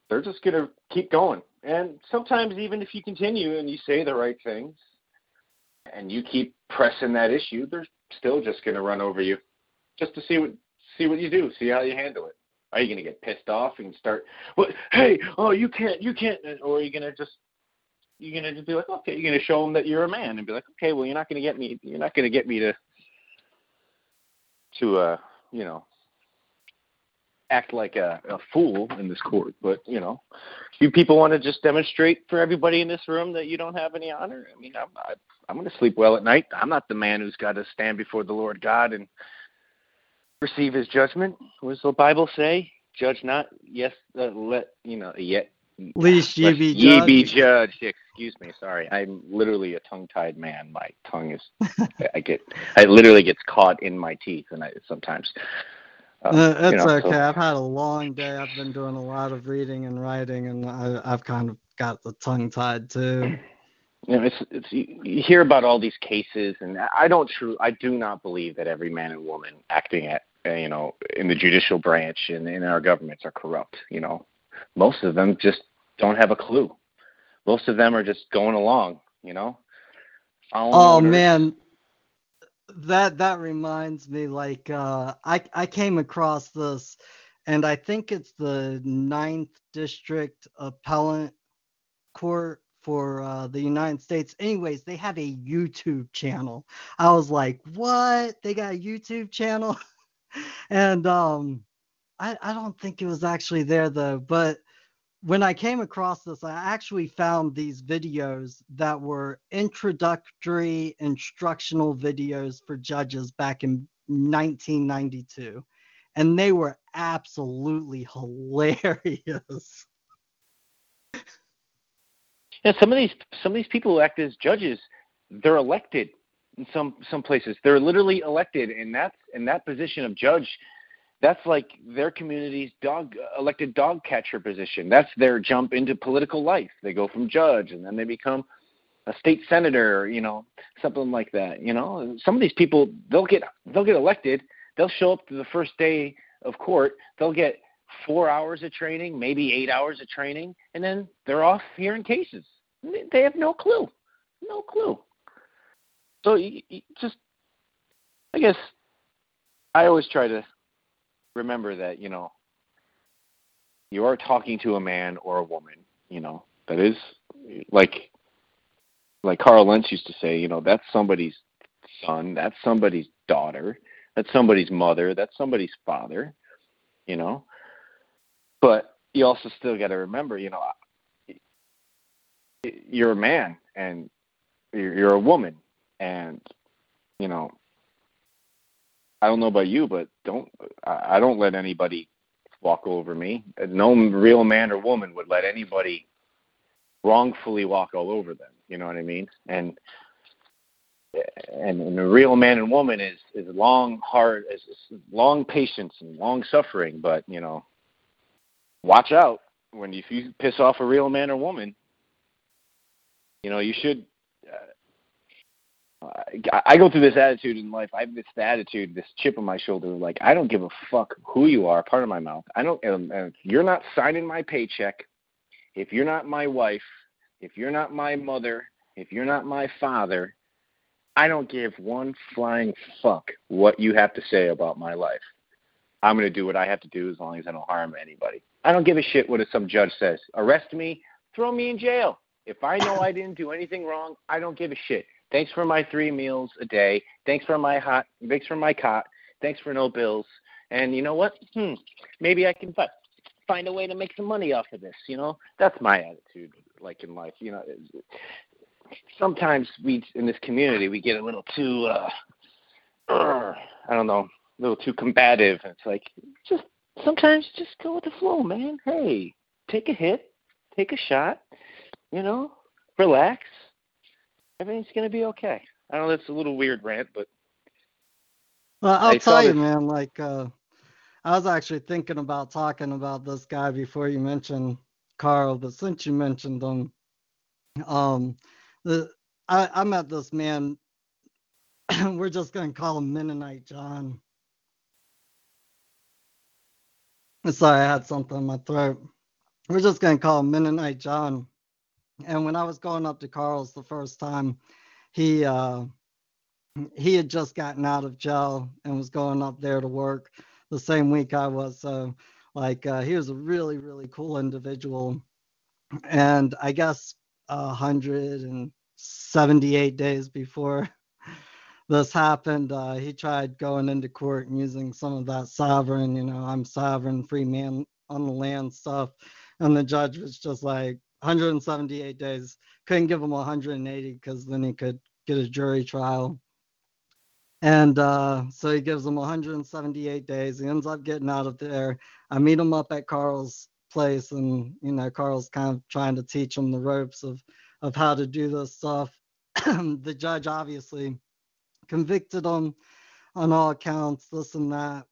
they're just going to keep going. And sometimes even if you continue and you say the right things and you keep pressing that issue, they're still just going to run over you just to see what see what you do, see how you handle it. Are you going to get pissed off and start, well, hey, oh, you can't, you can't, or are you going to just you're gonna just be like, okay, you're gonna show them that you're a man, and be like, okay, well, you're not gonna get me, you're not gonna get me to, to, uh, you know, act like a, a fool in this court. But you know, you people want to just demonstrate for everybody in this room that you don't have any honor. I mean, I'm, I, I'm gonna sleep well at night. I'm not the man who's got to stand before the Lord God and receive His judgment. What does the Bible say? Judge not, yes, uh, let you know, yet Least ye be ye be judged. Excuse me. Sorry, I'm literally a tongue-tied man. My tongue is, I get, I literally gets caught in my teeth, and I sometimes. Uh, Uh, you know, okay. so- I've had a long day. I've been doing a lot of reading and writing, and I, I've kind of got the tongue tied too. you know, it's, it's you you hear about all these cases, and I don't true. I do not believe that every man and woman acting at, uh, you know, in the judicial branch and in our governments are corrupt. You know, most of them just don't have a clue. Most of them are just going along. You know. following Oh orders. man, that that reminds me. Like uh, I I came across this, and I think it's the Ninth District Appellant Court for uh, the United States. Anyways, they have a YouTube channel. I was like, what? They got a YouTube channel? and um, I I don't think it was actually there though, but when I came across this, I actually found these videos that were introductory instructional videos for judges back in 1992. And they were absolutely hilarious. Yeah, some of these some of these people who act as judges, they're elected in some some places. They're literally elected, and that's in that position of judge. That's like their community's dog elected dog catcher position. That's their jump into political life. They go from judge, and then they become a state senator, you know, something like that. You know, some of these people they'll get they'll get elected. They'll show up to the first day of court. They'll get four hours of training, maybe eight hours of training, and then they're off hearing cases. They have no clue, no clue. So you, you just, I guess, I always try to remember that you know you are talking to a man or a woman, you know, that is like like Karl Lentz used to say, you know, that's somebody's son, that's somebody's daughter, that's somebody's mother, that's somebody's father, you know. But you also still got to remember, you know, you're a man and you're a woman, and you know, I don't know about you, but don't I don't let anybody walk over me. No real man or woman would let anybody wrongfully walk all over them. You know what I mean? And and, and a real man and woman is is long, hard, is, long patience and long suffering. But you know, watch out when if you piss off a real man or woman. You know, you should. I, I go through this attitude in life. I have this attitude, this chip on my shoulder, like I don't give a fuck who you are. Part of my mouth. I don't. And, and you're not signing my paycheck. If you're not my wife, if you're not my mother, if you're not my father, I don't give one flying fuck what you have to say about my life. I'm going to do what I have to do as long as I don't harm anybody. I don't give a shit what some judge says. Arrest me, throw me in jail. If I know I didn't do anything wrong, I don't give a shit. Thanks for my three meals a day. Thanks for my hot. Thanks for my cot. Thanks for no bills. And you know what? Hmm, maybe I can find a way to make some money off of this. You know, that's my attitude. Like in life, you know, sometimes we in this community we get a little too. uh I don't know a little too combative. It's like just sometimes just go with the flow, man. Hey, take a hit, take a shot, you know, relax. Everything's gonna be okay. I know that's a little weird rant, but well, I'll tell you, man. Like, uh, I was actually thinking about talking about this guy before you mentioned Karl, but since you mentioned him, um, the I, I met this man. we're just gonna call him Mennonite John. Sorry, I had something in my throat. We're just gonna call him Mennonite John. And when I was going up to Karl's the first time, he uh, he had just gotten out of jail and was going up there to work the same week I was. So, like, uh, he was a really really cool individual. And I guess uh, 178 days before this happened, uh, he tried going into court and using some of that sovereign, you know, I'm sovereign, free man on the land stuff. And the judge was just like 178 days. Couldn't give him 180 because then he could get a jury trial. And uh, so he gives him 178 days. He ends up getting out of there. I meet him up at Karl's place, and you know, Karl's kind of trying to teach him the ropes of of how to do this stuff. the judge obviously convicted him on all accounts, this and that.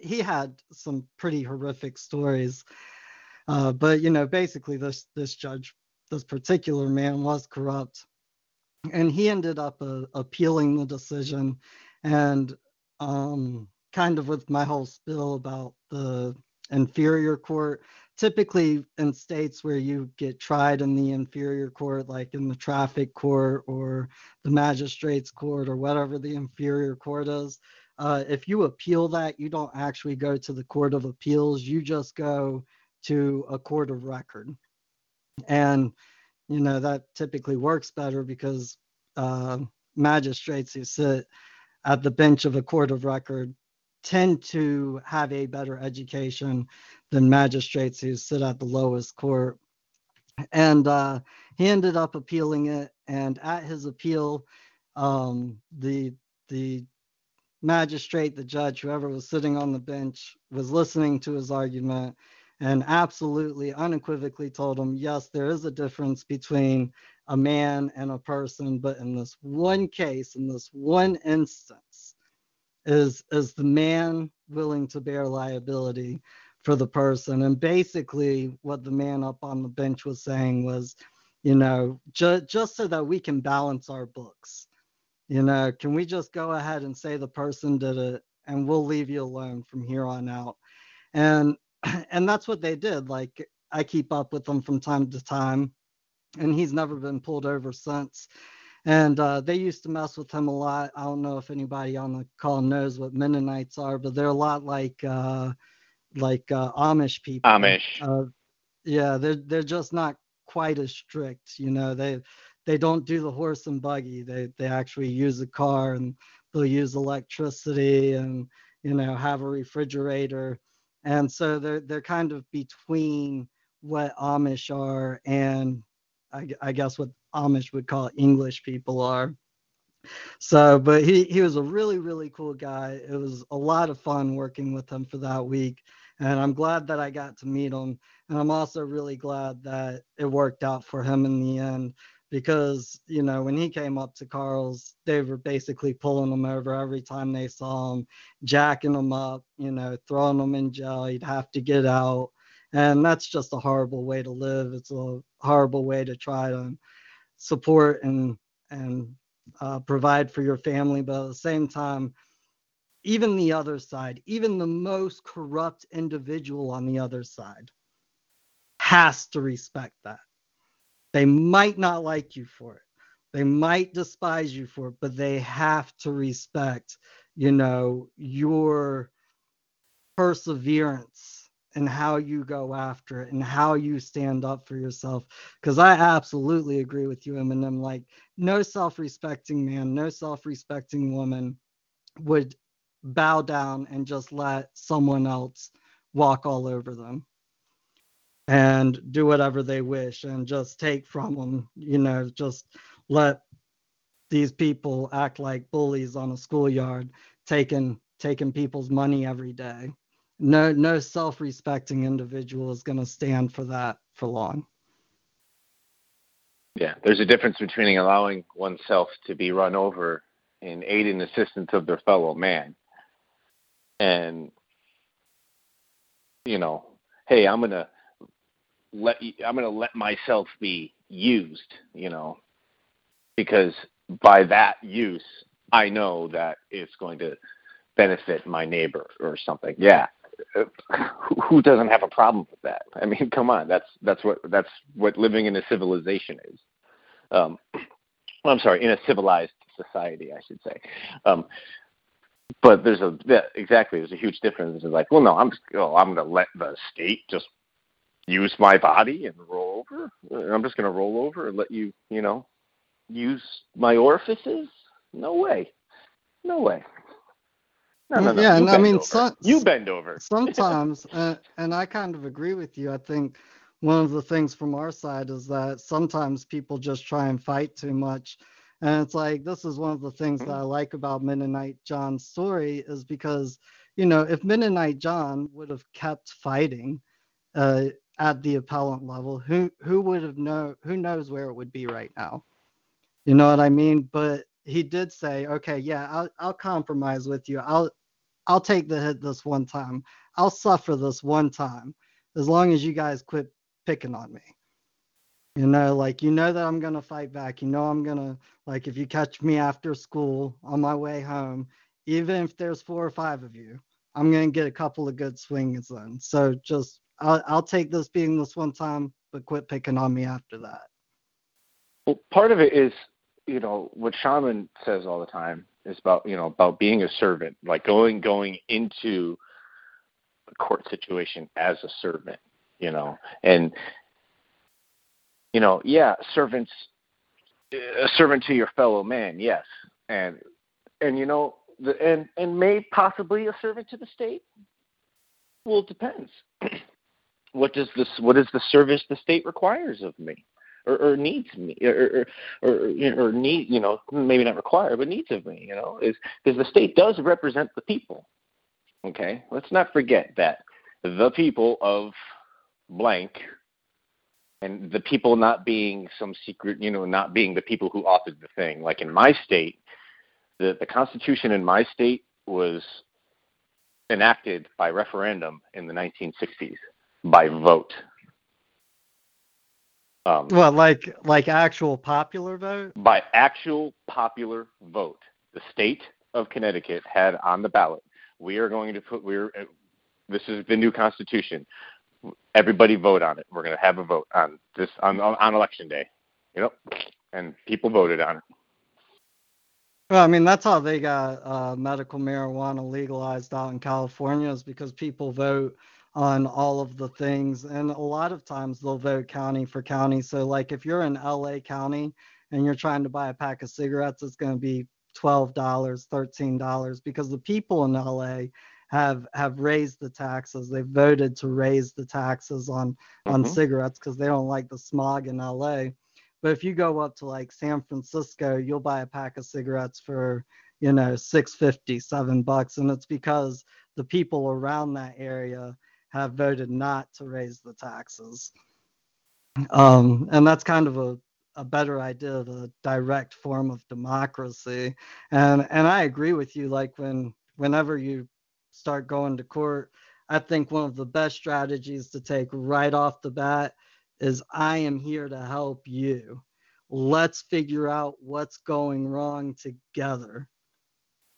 He had some pretty horrific stories. Uh, but you know, basically this this judge, this particular man was corrupt. And he ended up uh, appealing the decision and um, kind of with my whole spill about the inferior court typically in states where you get tried in the inferior court, like in the traffic court or the magistrate's court or whatever the inferior court is, uh, if you appeal that, you don't actually go to the court of appeals. You just go to a court of record. And, you know, that typically works better because uh, magistrates who sit at the bench of a court of record tend to have a better education than magistrates who sit at the lowest court. And uh, he ended up appealing it. And at his appeal, um, the the magistrate, the judge, whoever was sitting on the bench, was listening to his argument and absolutely unequivocally told him, yes, there is a difference between a man and a person, but in this one case, in this one instance, is is the man willing to bear liability for the person? And basically, what the man up on the bench was saying was, you know, ju- just so that we can balance our books, you know, can we just go ahead and say the person did it, and we'll leave you alone from here on out? And and that's what they did. Like I keep up with them from time to time and he's never been pulled over since. And uh, they used to mess with him a lot. I don't know if anybody on the call knows what Mennonites are, but they're a lot like uh, like uh, Amish people. Amish. Uh, yeah, they're they're just not quite as strict. You know, they they don't do the horse and buggy. They they actually use a car and they'll use electricity and you know have a refrigerator. And so they're they're kind of between what Amish are and I, I guess what Amish would call English people are. So, but he, he was a really, really cool guy. It was a lot of fun working with him for that week. And I'm glad that I got to meet him. And I'm also really glad that it worked out for him in the end because, you know, when he came up to Karl's, they were basically pulling him over every time they saw him, jacking him up, you know, throwing him in jail. He'd have to get out. And that's just a horrible way to live. It's a horrible way to try to support and and uh, provide for your family. But at the same time even the other side even the most corrupt individual on the other side has to respect that they might not like you for it they might despise you for it but they have to respect you know your perseverance and how you go after it and how you stand up for yourself. Because I absolutely agree with you, Eminem. Like, no self respecting man, no self respecting woman would bow down and just let someone else walk all over them and do whatever they wish and just take from them, you know, just let these people act like bullies on a schoolyard, taking taking people's money every day. No no self-respecting individual is going to stand for that for long. Yeah there's a difference between allowing oneself to be run over in aid and assistance of their fellow man and you know hey i'm to let i'm going to let myself be used you know because by that use i know that it's going to benefit my neighbor or something yeah who doesn't have a problem with that? I mean, come on, that's that's what that's what living in a civilization is. Um, I'm sorry, in a civilized society, I should say. Um, but there's a yeah, exactly there's a huge difference. It's like, well, no, I'm oh, I'm going to let the state just use my body and roll over. I'm just going to roll over and let you, you know, use my orifices. No way, no way. No, no, no. Yeah, you and I mean, so, you bend over. Sometimes, uh, and I kind of agree with you. I think one of the things from our side is that sometimes people just try and fight too much. And it's like, this is one of the things mm-hmm. that I like about Mennonite John's story is because, you know, if Mennonite John would have kept fighting uh, at the appellant level, who who would have know who knows where it would be right now? You know what I mean? But he did say, okay, yeah, I'll, I'll compromise with you. I'll I'll take the hit this one time. I'll suffer this one time as long as you guys quit picking on me. You know, like you know that I'm gonna fight back. You know I'm gonna like if you catch me after school on my way home, even if there's four or five of you, I'm gonna get a couple of good swings in. So just I'll, I'll take this being this one time, but quit picking on me after that. Well, part of it is, you know, what Shaman says all the time is about you know about being a servant, like going going into a court situation as a servant, you know, and you know, yeah, servants, a servant to your fellow man, yes, and and you know the, and and may possibly a servant to the state. Well, it depends. what does this? What is the service the state requires of me, or, or needs me, or or or, or need you know maybe not require, but needs of me. You know, is because the state does represent the people. Okay, let's not forget that the people of blank and the people not being some secret, you know, not being the people who authored the thing. Like in my state, the, the Constitution in my state was enacted by referendum in the 1960s by vote. Um, well, like like actual popular vote? By actual popular vote. The state of Connecticut had on the ballot, we are going to put we're this is the new constitution everybody vote on it. We're going to have a vote on this on on election day. You know, and people voted on it. Well, I mean, that's how they got uh, medical marijuana legalized out in California is because people vote on all of the things, and a lot of times they'll vote county for county. So, like, if you're in LA County and you're trying to buy a pack of cigarettes, it's going to be twelve dollars, thirteen dollars because the people in LA have have raised the taxes. They voted to raise the taxes on on mm-hmm. cigarettes because they don't like the smog in LA. But if you go up to like San Francisco, you'll buy a pack of cigarettes for you know six fifty, seven bucks, and it's because the people around that area have voted not to raise the taxes. Um, and that's kind of a a better idea of a direct form of democracy. And and I agree with you. Like when whenever you start going to court. I think one of the best strategies to take right off the bat is I am here to help you. Let's figure out what's going wrong together.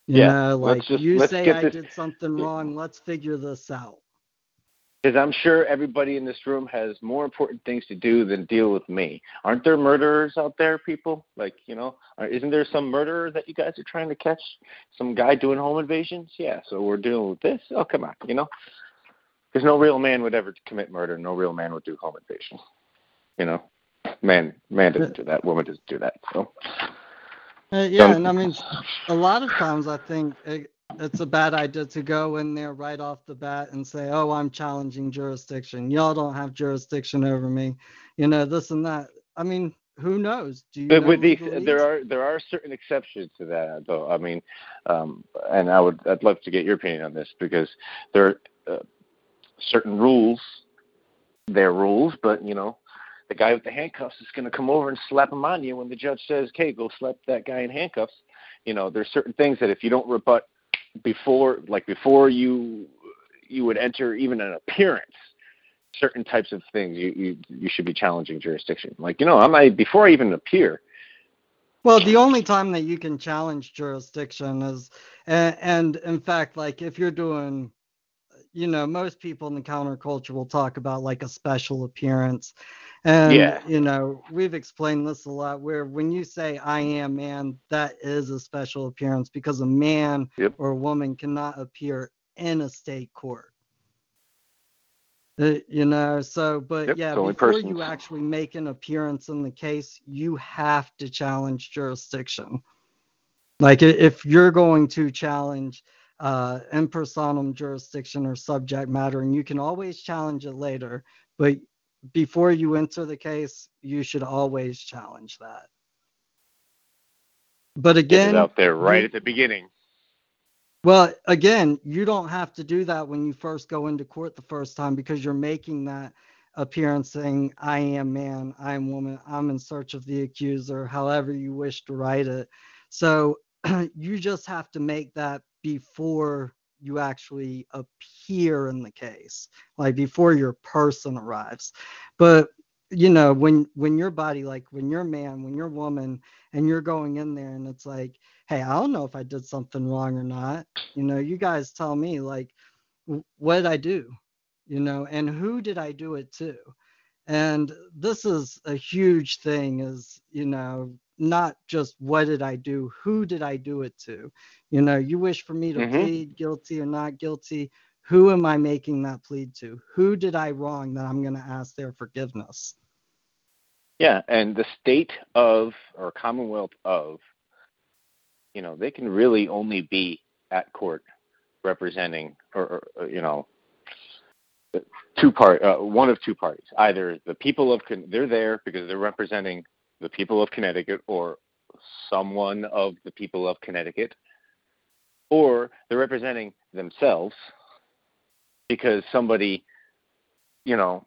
You yeah, know, like just, you say I this, did something wrong, let's figure this out because I'm sure everybody in this room has more important things to do than deal with me. Aren't there murderers out there, people? Like, you know, isn't there some murderer that you guys are trying to catch? Some guy doing home invasions? Yeah, so we're dealing with this? Oh, come on, you know? Because no real man would ever commit murder. No real man would do home invasion. You know, man, man doesn't do that. Woman doesn't do that. So. Uh, yeah, and I mean, a lot of times I think it's a bad idea to go in there right off the bat and say, "Oh, I'm challenging jurisdiction. Y'all don't have jurisdiction over me." You know, this and that. I mean, who knows? Do you but with these, there are there are certain exceptions to that, though. I mean, um, and I would I'd love to get your opinion on this because there are uh, certain rules. They're rules, but you know, the guy with the handcuffs is going to come over and slap him on you when the judge says, "Okay, go slap that guy in handcuffs." You know, there's certain things that if you don't rebut before like before you you would enter even an appearance certain types of things you you, you should be challenging jurisdiction. Like you know i'm not before i even appear. Well the only time that you can challenge jurisdiction is and, and in fact like if you're doing you know most people in the counterculture will talk about like a special appearance and yeah. you know, we've explained this a lot where when you say I am man, that is a special appearance because a man yep. or a woman cannot appear in a state court. Uh, you know, so but yep, yeah, before person. you actually make an appearance in the case, you have to challenge jurisdiction. Like if you're going to challenge uh, in personam jurisdiction or subject matter, and you can always challenge it later, but before you enter the case, you should always challenge that. But again, out there right you, at the beginning. Well, again, you don't have to do that when you first go into court the first time because you're making that appearance saying, I am man, I am woman, I'm in search of the accuser, however you wish to write it. So you just have to make that before you actually appear in the case, like before your person arrives. But you know, when when your body, like when you're man, when you're woman, and you're going in there, and it's like, hey, I don't know if I did something wrong or not. You know, you guys tell me, like, what did I do? You know, and who did I do it to? And this is a huge thing, is you know, not just what did I do, who did I do it to? You know, you wish for me to mm-hmm. plead guilty or not guilty. Who am I making that plead to? Who did I wrong that I'm going to ask their forgiveness? Yeah, and the state of or commonwealth of, you know, they can really only be at court representing, or, or you know, two part, uh, one of two parties. Either the people of they're there because they're representing the people of Connecticut, or someone of the people of Connecticut, or they're representing themselves because somebody, you know,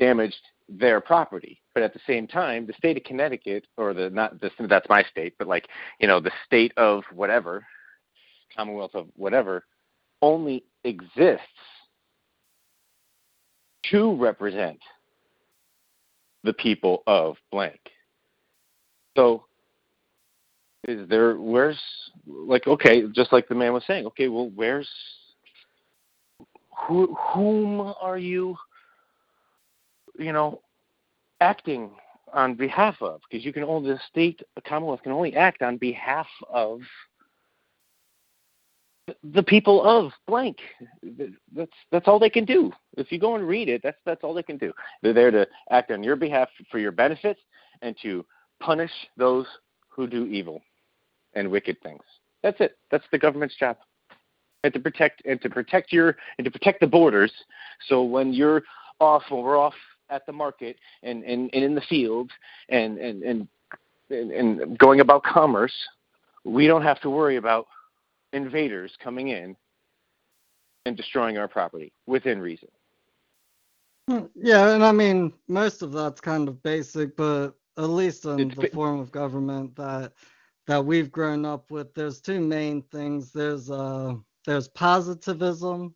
damaged their property. But at the same time, the state of Connecticut, or the not this, that's my state, but like you know, the state of whatever, Commonwealth of whatever, only exists to represent the people of blank. So is there where's like okay, just like the man was saying, okay, well where's who whom are you you know acting on behalf of? Because you can only the state Commonwealth can only act on behalf of the people of blank. That's that's all they can do. If you go and read it, that's that's all they can do. They're there to act on your behalf for your benefit and to punish those who do evil and wicked things. That's it. That's the government's job. And to protect and to protect your and to protect the borders. So when you're off when we're off at the market and, and, and in the field and, and, and and going about commerce, we don't have to worry about invaders coming in and destroying our property within reason. Hmm, yeah, and I mean most of that's kind of basic, but at least in it's, the form of government that that we've grown up with, there's two main things. There's uh there's positivism,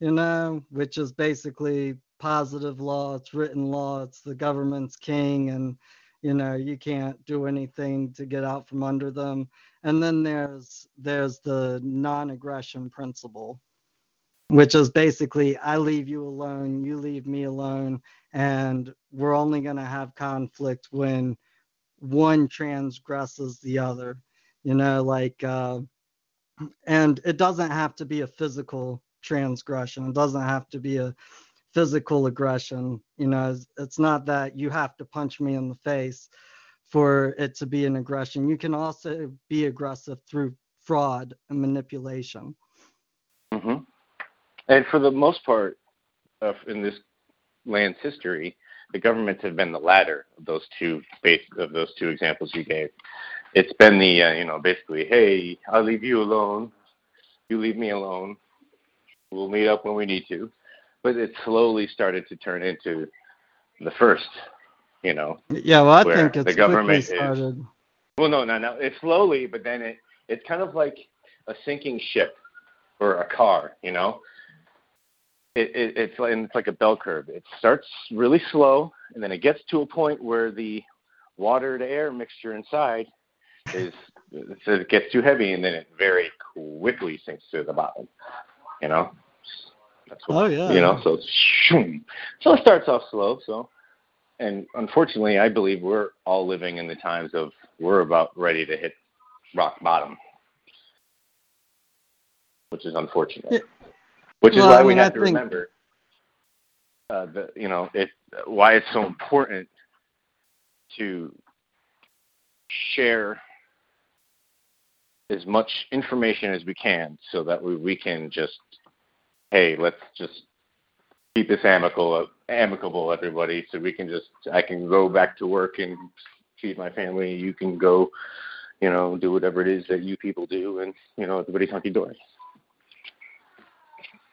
you know, which is basically positive law, it's written law, it's the government's king and you know, you can't do anything to get out from under them and then there's there's the non-aggression principle which is basically i leave you alone you leave me alone and we're only going to have conflict when one transgresses the other you know like uh, and it doesn't have to be a physical transgression it doesn't have to be a physical aggression you know it's, it's not that you have to punch me in the face for it to be an aggression. You can also be aggressive through fraud and manipulation. Mm-hmm. And for the most part, in this land's history, the governments have been the latter of those two of those two examples you gave. It's been the uh, you know basically, hey, I'll leave you alone, you leave me alone. We'll meet up when we need to. But it slowly started to turn into the first you know. Yeah, well, I think it's the government started. Is, well, no, no, no. It's slowly, but then it it's kind of like a sinking ship or a car, you know. It, it it's like it's like a bell curve. It starts really slow, and then it gets to a point where the water to air mixture inside is so it gets too heavy, and then it very quickly sinks to the bottom. You know. That's what, oh yeah. You know, so it's, so it starts off slow. So and unfortunately, I believe we're all living in the times of we're about ready to hit rock bottom, which is unfortunate. Which is well, why I mean, we have I to think... remember uh, the you know it why it's so important to share as much information as we can so that we, we can just hey let's just keep this amicable, amicable, everybody, so we can just I can go back to work and feed my family. You can go, you know, do whatever it is that you people do, and you know, everybody's hunky dory.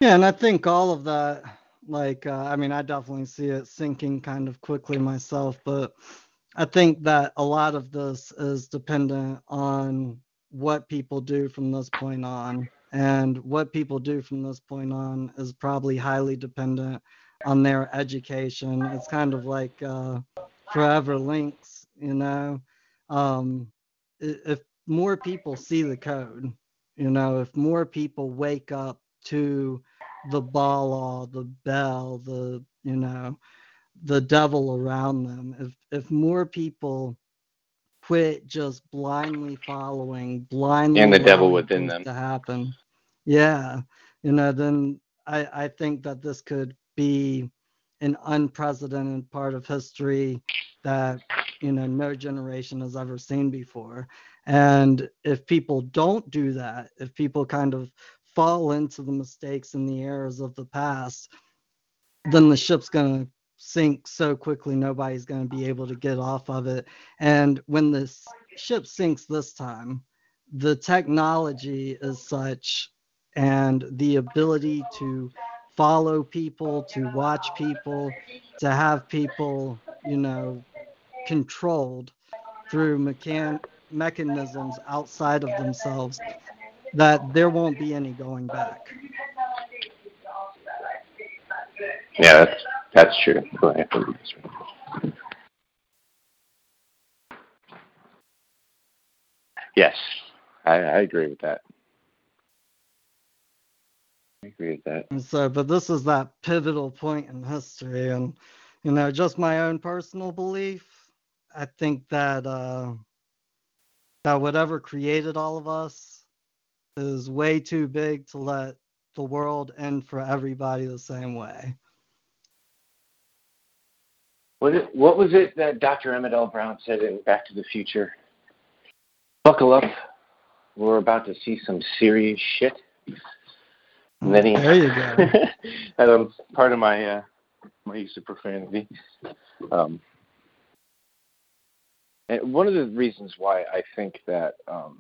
Yeah, and I think all of that, like, uh, I mean, I definitely see it sinking kind of quickly myself, but I think that a lot of this is dependent on what people do from this point on. And what people do from this point on is probably highly dependent on their education. It's kind of like uh, forever links, you know. Um, if more people see the code, you know, if more people wake up to the ball the bell, the, you know, the devil around them, if, if more people quit just blindly following, blindly and the devil within them. to happen. Yeah, you know, then I I think that this could be an unprecedented part of history that you know no generation has ever seen before. And if people don't do that if people kind of fall into the mistakes and the errors of the past then the ship's going to sink so quickly nobody's going to be able to get off of it. And when this ship sinks this time the technology is such and the ability to follow people to watch people to have people you know controlled through mechan- mechanisms outside of themselves that there won't be any going back. Yeah, that's true. Yes, I, I agree with that. I agree with that. And so, but this is that pivotal point in history, and you know, just my own personal belief. I think that uh, that whatever created all of us is way too big to let the world end for everybody the same way. What it, what was it that Dr. Emmett L. Brown said in Back to the Future? Buckle up. We're about to see some serious shit. And then he There you go. that was part of my uh, my use of profanity. Um, and one of the reasons why I think that um,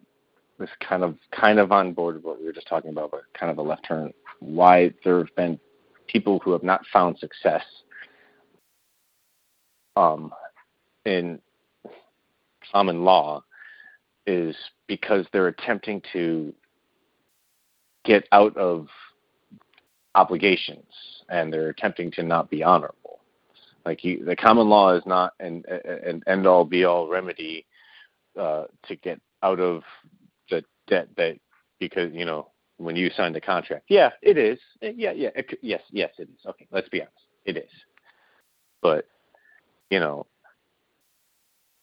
this kind of kind of on board with what we were just talking about, but kind of a left turn. Why there have been people who have not found success um, in common law is because they're attempting to get out of obligations and they're attempting to not be honorable. Like you, the common law is not an, an end all be all remedy uh, to get out of the debt that because you know when you signed the contract. Yeah, it is. Yeah, yeah, it, yes, yes, it is. Okay, let's be honest, it is. But you know,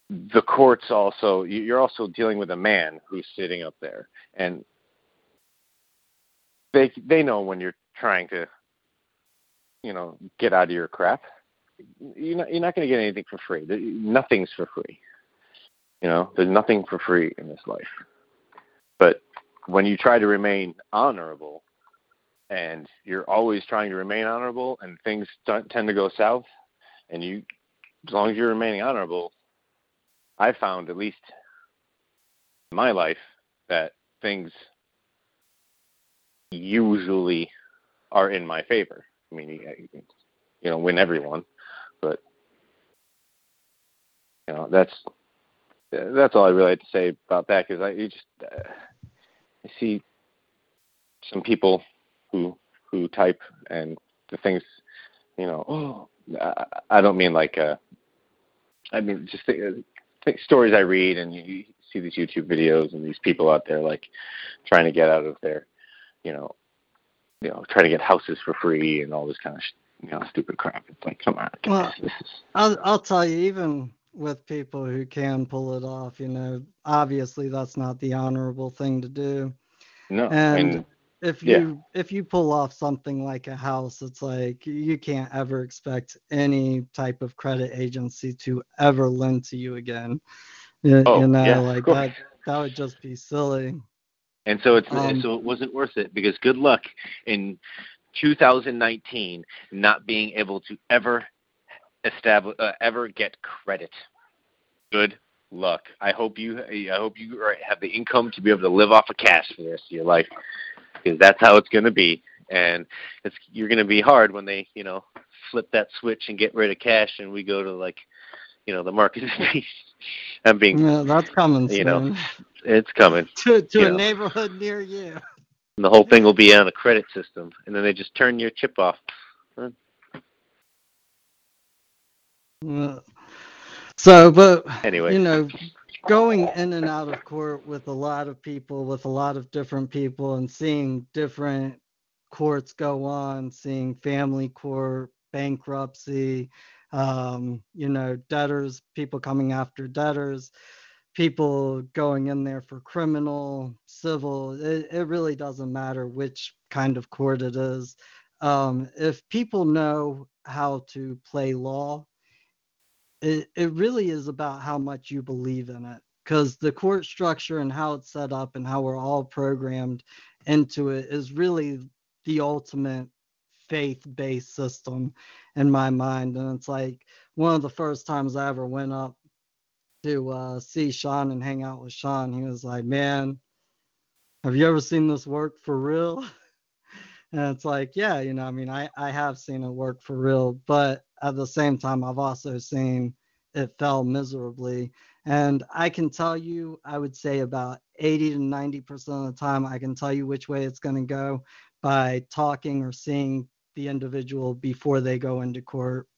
the courts also you're also dealing with a man who's sitting up there. And they they know when you're trying to you know get out of your crap. You're not you're not going to get anything for free. Nothing's for free. You know there's nothing for free in this life. But when you try to remain honorable and you're always trying to remain honorable and things tend to go south and you as long as you're remaining honorable I found, at least in my life, that things usually are in my favor. I mean, you, you know, win everyone, but you know, that's that's all I really had to say about that because I you just uh, I see some people who who type and the things, you know, oh, I don't mean like uh I mean just the, stories I read and you see these YouTube videos and these people out there like trying to get out of their, you know, you know, trying to get houses for free and all this kind of you know stupid crap. It's like, come on. Well, I'll I'll tell you, even with people who can pull it off, you know, obviously that's not the honorable thing to do. No, and. and if you yeah. if you pull off something like a house it's like you can't ever expect any type of credit agency to ever lend to you again. You, oh, you know yeah, like that that would just be silly. And so it's Um, so it wasn't worth it because good luck in 2019 not being able to ever establish uh, ever get credit. Good luck. I hope you i hope you have the income to be able to live off of cash for the rest of your life because that's how it's going to be. And it's you're going to be hard when they, you know, flip that switch and get rid of cash, and we go to like, you know, the market space. I'm being, yeah, that's coming you soon. know, it's coming. to to a know. neighborhood near you And the whole thing will be on a credit system, and then they just turn your chip off. So but Anyway, you know going in and out of court with a lot of people with a lot of different people and seeing different courts go on seeing family court bankruptcy um, you know debtors people coming after debtors people going in there for criminal civil it, it really doesn't matter which kind of court it is. Um, if people know how to play law it, it really is about how much you believe in it because the court structure and how it's set up and how we're all programmed into it is really the ultimate faith-based system in my mind. And it's like one of the first times i ever went up to uh, see sean and hang out with sean he was like man have you ever seen this work for real? And it's like yeah you know i mean i i have seen it work for real but at the same time i've also seen it fell miserably. And i can tell you i would say about 80 to 90 percent of the time i can tell you which way it's going to go by talking or seeing the individual before they go into court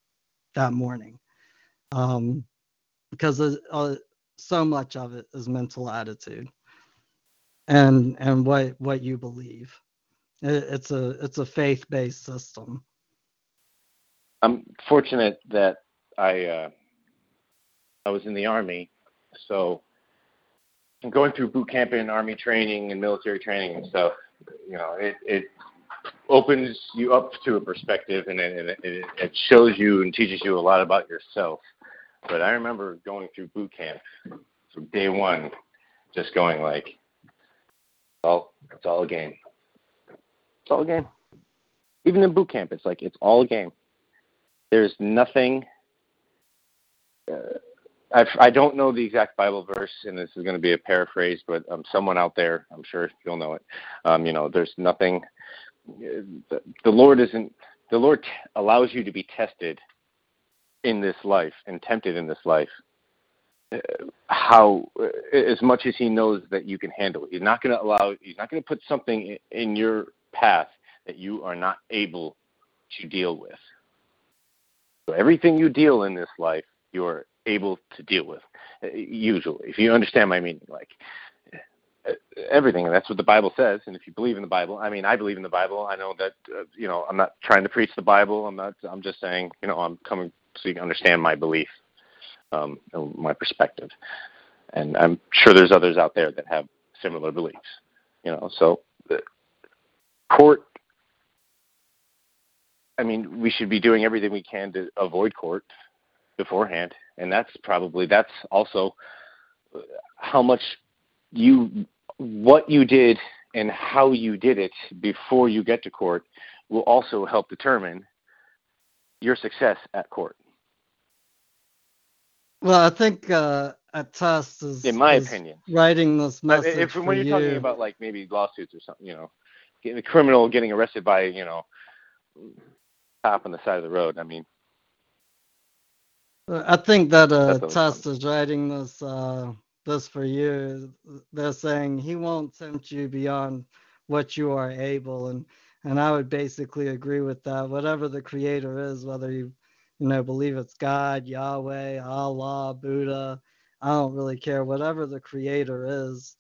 that morning. Um, because uh, so much of it is mental attitude and and what what you believe. It, it's a it's a faith-based system I'm fortunate that I uh, I was in the army, so I'm going through boot camp and army training and military training and stuff, you know, it it opens you up to a perspective and it, it, it shows you and teaches you a lot about yourself. But I remember going through boot camp from day one, just going like, "Oh, it's all a game. It's all a game." Even in boot camp, it's like it's all a game. There's nothing. Uh, I, I don't know the exact Bible verse, and this is going to be a paraphrase, but um, someone out there, I'm sure you'll know it. Um, you know, there's nothing. The, the Lord isn't. The Lord t- allows you to be tested in this life and tempted in this life. Uh, how, uh, as much as He knows that you can handle it, He's not going to allow. He's not going to put something in, in your path that you are not able to deal with. So everything you deal in this life, you're able to deal with. uh, Usually, if you understand my meaning, like uh, everything, and that's what the Bible says. And if you believe in the Bible, I mean, I believe in the Bible. I know that uh, you know I'm not trying to preach the Bible. I'm not. I'm just saying, you know, I'm coming so you can understand my belief, um, and my perspective. And I'm sure there's others out there that have similar beliefs. You know, so the court I mean, we should be doing everything we can to avoid court beforehand, and that's probably that's also how much you what you did and how you did it before you get to court will also help determine your success at court. well i think uh a test is In my is opinion. writing this message if for when you're you. talking about like maybe lawsuits or something, you know, getting a criminal getting arrested by you know cop on the side of the road. I mean, I think that uh, Test is writing this uh, this for you. They're saying he won't tempt you beyond what you are able, and and I would basically agree with that. Whatever the creator is, whether you you know believe it's God, Yahweh, Allah, Buddha, I don't really care. Whatever the creator is,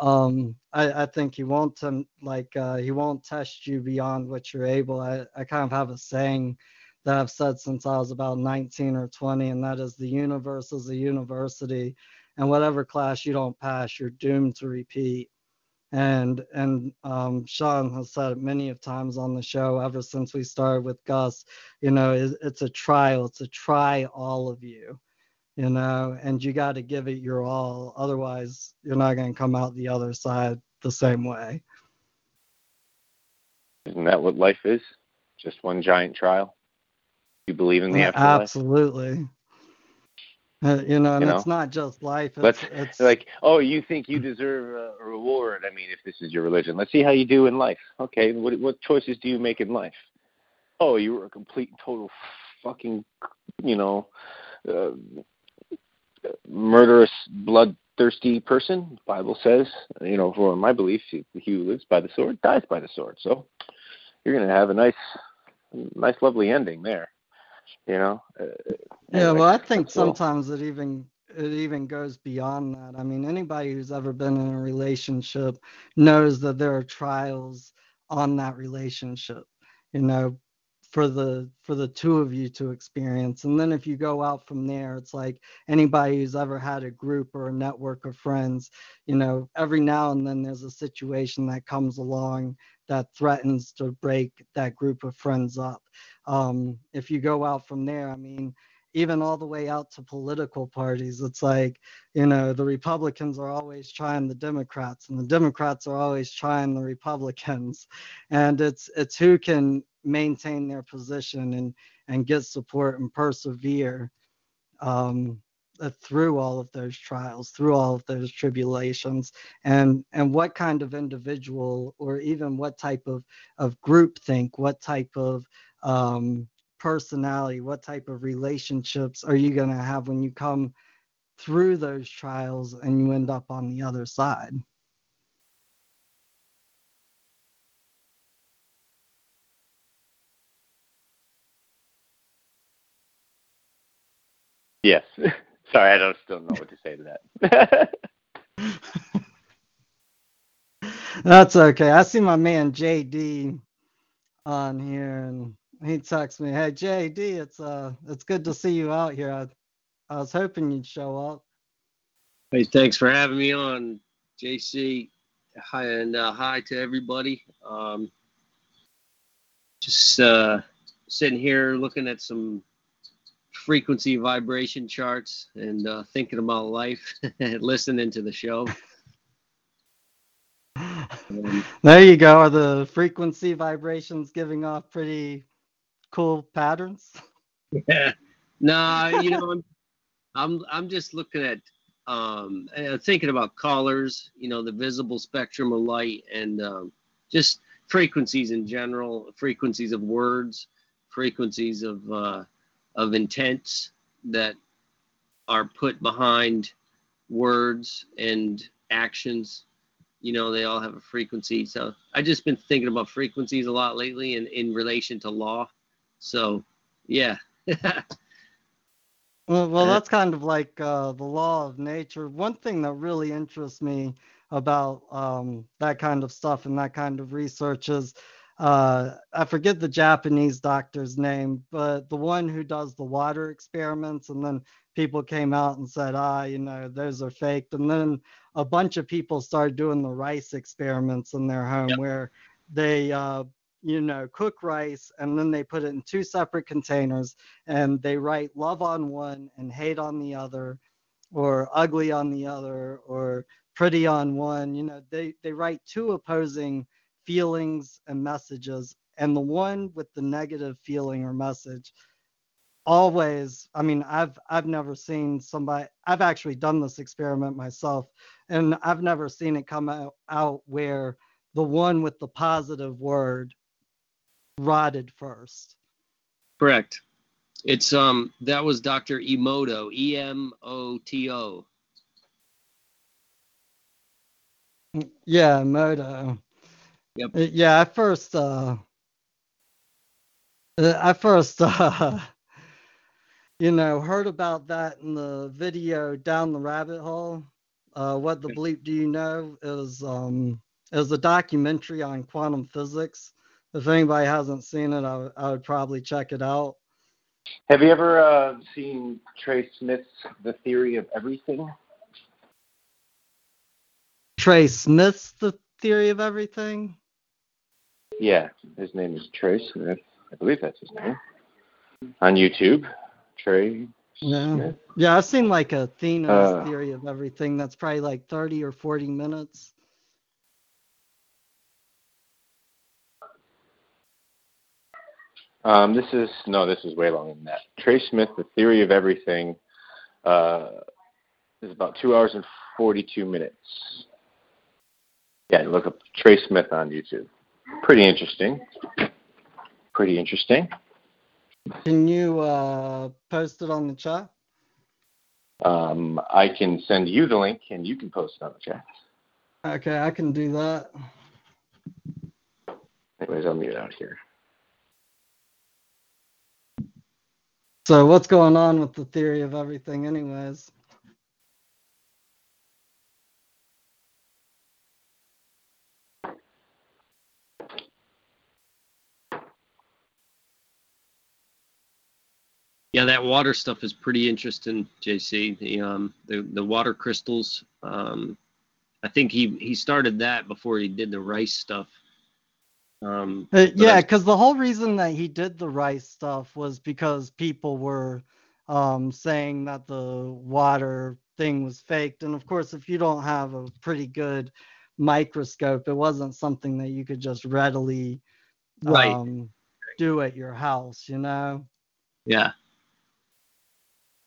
um, I, I think he won't tem- like uh, he won't test you beyond what you're able. I, I kind of have a saying that I've said since I was about 19 or 20, and that is the universe is a university, and whatever class you don't pass, you're doomed to repeat. And and um, Sean has said it many of times on the show ever since we started with Gus. You know, it, it's a trial. It's a try all of you. You know, and you got to give it your all. Otherwise, you're not going to come out the other side the same way. isn't that what life is? Just one giant trial. You believe in the Yeah, afterlife? absolutely. Uh, you know, and You know? it's not just life. It's, Let's it's like, oh, you think you deserve a a reward? I mean, if this is your religion, let's see how you do in life. Okay, what what choices do you make in life? Oh, you were a complete and total fucking, you know, uh, murderous, bloodthirsty person. The Bible says, you know, for my belief, he he who lives by the sword dies by the sword. So you're gonna have a nice, nice, lovely ending there. You know. Uh, Yeah, anyway, well, I think sometimes it even it even goes beyond that. I mean, anybody who's ever been in a relationship knows that there are trials on that relationship. You know, for the for the two of you to experience. And then if you go out from there, it's like anybody who's ever had a group or a network of friends, you know, every now and then there's a situation that comes along that threatens to break that group of friends up. Um, if you go out from there, I mean, even all the way out to political parties. It's like, you know, the Republicans are always trying the Democrats and the Democrats are always trying the Republicans. And it's it's who can maintain their position and and get support and persevere um, uh, through all of those trials, through all of those tribulations, and and what kind of individual or even what type of of group think, what type of um, personality, what type of relationships are you going to have when you come through those trials and you end up on the other side? Yes. Sorry, I don't still know what to say to that. That's okay. I see my man JD on here, and he texts me, "Hey JD, it's uh, it's good to see you out here. I, I was hoping you'd show up." Hey, thanks for having me on, JC. Hi and uh, hi to everybody. Um, just uh, sitting here looking at some frequency vibration charts and uh, thinking about life, and listening to the show. Um, there you go. Are the frequency vibrations giving off pretty cool patterns? Yeah. No, you know, I'm, I'm, I'm just looking at, um, uh, thinking about colors, you know, the visible spectrum of light and um, just frequencies in general, frequencies of words, frequencies of, uh, of intents that are put behind words and actions you know they all have a frequency so I've just been thinking about frequencies a lot lately in, in relation to law so yeah well, well that's kind of like uh, the law of nature one thing that really interests me about um, that kind of stuff and that kind of research is uh, I forget the Japanese doctor's name, but the one who does the water experiments, and then people came out and said, ah, you know, those are faked. And then a bunch of people started doing the rice experiments in their home yep. where they, uh, you know, cook rice and then they put it in two separate containers and they write love on one and hate on the other, or ugly on the other, or pretty on one. You know, they, they write two opposing feelings and messages and the one with the negative feeling or message always i mean i've i've never seen somebody i've actually done this experiment myself and i've never seen it come out, out where the one with the positive word rotted first correct it's um that was dr emoto e-m-o-t-o yeah emoto Yep. Uh, yeah, I first uh, uh I first uh, you know heard about that in the video down the rabbit hole. Uh, what the bleep do you know is um is a documentary on quantum physics. If anybody hasn't seen it, I, I would probably check it out. Have you ever uh, seen Trey Smith's The Theory of Everything? Trey Smith's The Theory of Everything? Yeah, his name is Trey Smith. I believe that's his name. On YouTube, Trey. Yeah, Smith. yeah. I've seen like a Athene's uh, theory of everything. That's probably like thirty or forty minutes. Um, this is no, this is way longer than that. Trey Smith, the theory of everything, uh, is about two hours and forty-two minutes. Yeah, look up Trey Smith on YouTube pretty interesting. Pretty interesting. Can you uh, post it on the chat? Um, I can send you the link and you can post it on the chat. Okay, I can do that. Anyways, I'll mute out here. So, what's going on with the theory of everything, anyways? Yeah, that water stuff is pretty interesting, JC. The um the, the water crystals. Um, I think he he started that before he did the rice stuff. Um, uh, yeah, because the whole reason that he did the rice stuff was because people were um, saying that the water thing was faked. And of course, if you don't have a pretty good microscope, it wasn't something that you could just readily Right. um, do at your house, you know? Yeah.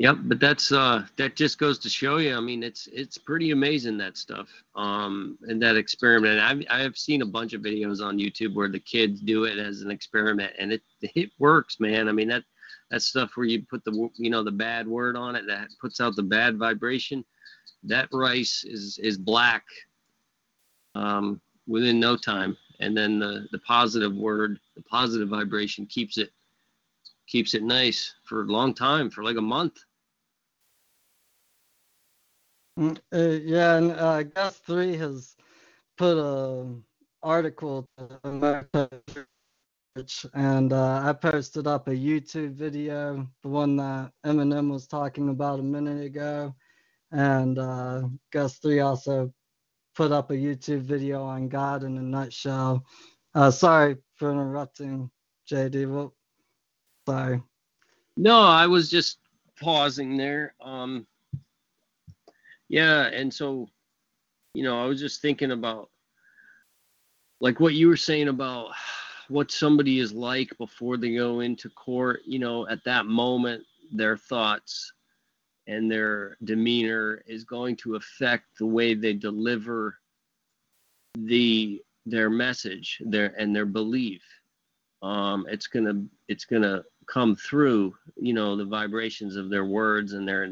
Yep, but that's uh that just goes to show you. I mean, it's it's pretty amazing that stuff. Um and that experiment. I've I've seen a bunch of videos on YouTube where the kids do it as an experiment and it it works, man. I mean that that stuff where you put the you know the bad word on it that puts out the bad vibration. That rice is is black um within no time and then the the positive word, the positive vibration keeps it keeps it nice for a long time, for like a month. Mm, Uh, yeah, and uh, Three has put a article to America and uh, I posted up a YouTube video, the one that Eminem was talking about a minute ago, and uh, Gus Three also put up a YouTube video on God in a nutshell. Uh, sorry for interrupting, JD. Well, sorry. No, I was just pausing there. Um, yeah, and so, you know, I was just thinking about like what you were saying about what somebody is like before they go into court. You know, at that moment, their thoughts and their demeanor is going to affect the way they deliver the their message, their and their belief. Um, it's gonna it's gonna come through, you know, the vibrations of their words and their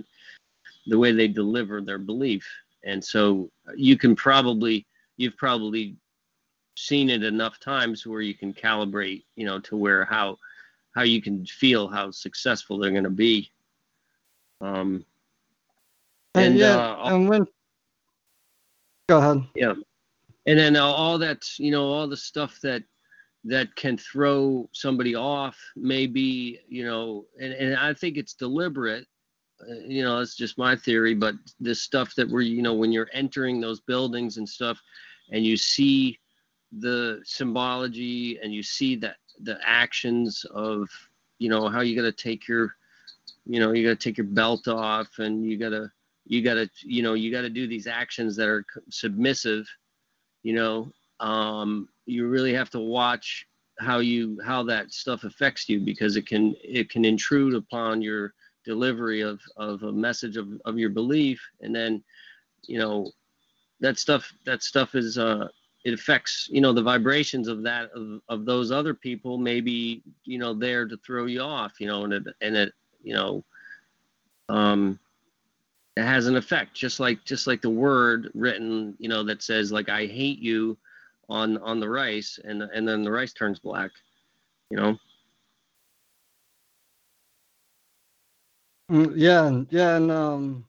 the way they deliver their belief. And so you can probably you've probably seen it enough times where you can calibrate, you know, to where how how you can feel how successful they're going to be. Um, And, And, yeah, uh, and when go ahead. yeah and then uh, all that you know all the stuff that that can throw somebody off maybe you know and, and i think it's deliberate you know it's just my theory but this stuff that we're you know when you're entering those buildings and stuff and you see the symbology and you see that the actions of you know how you got to take your you know you got to take your belt off and you got to you got to you know you got to do these actions that are submissive you know um, you really have to watch how you how that stuff affects you because it can it can intrude upon your delivery of of a message of, of your belief. And then you know that stuff that stuff is uh it affects you know the vibrations of that of, of those other people maybe you know there to throw you off you know and it and it you know um it has an effect. Just like just like the word written you know that says like i hate you on on the rice and and then the rice turns black you know Yeah, and- yeah, and um,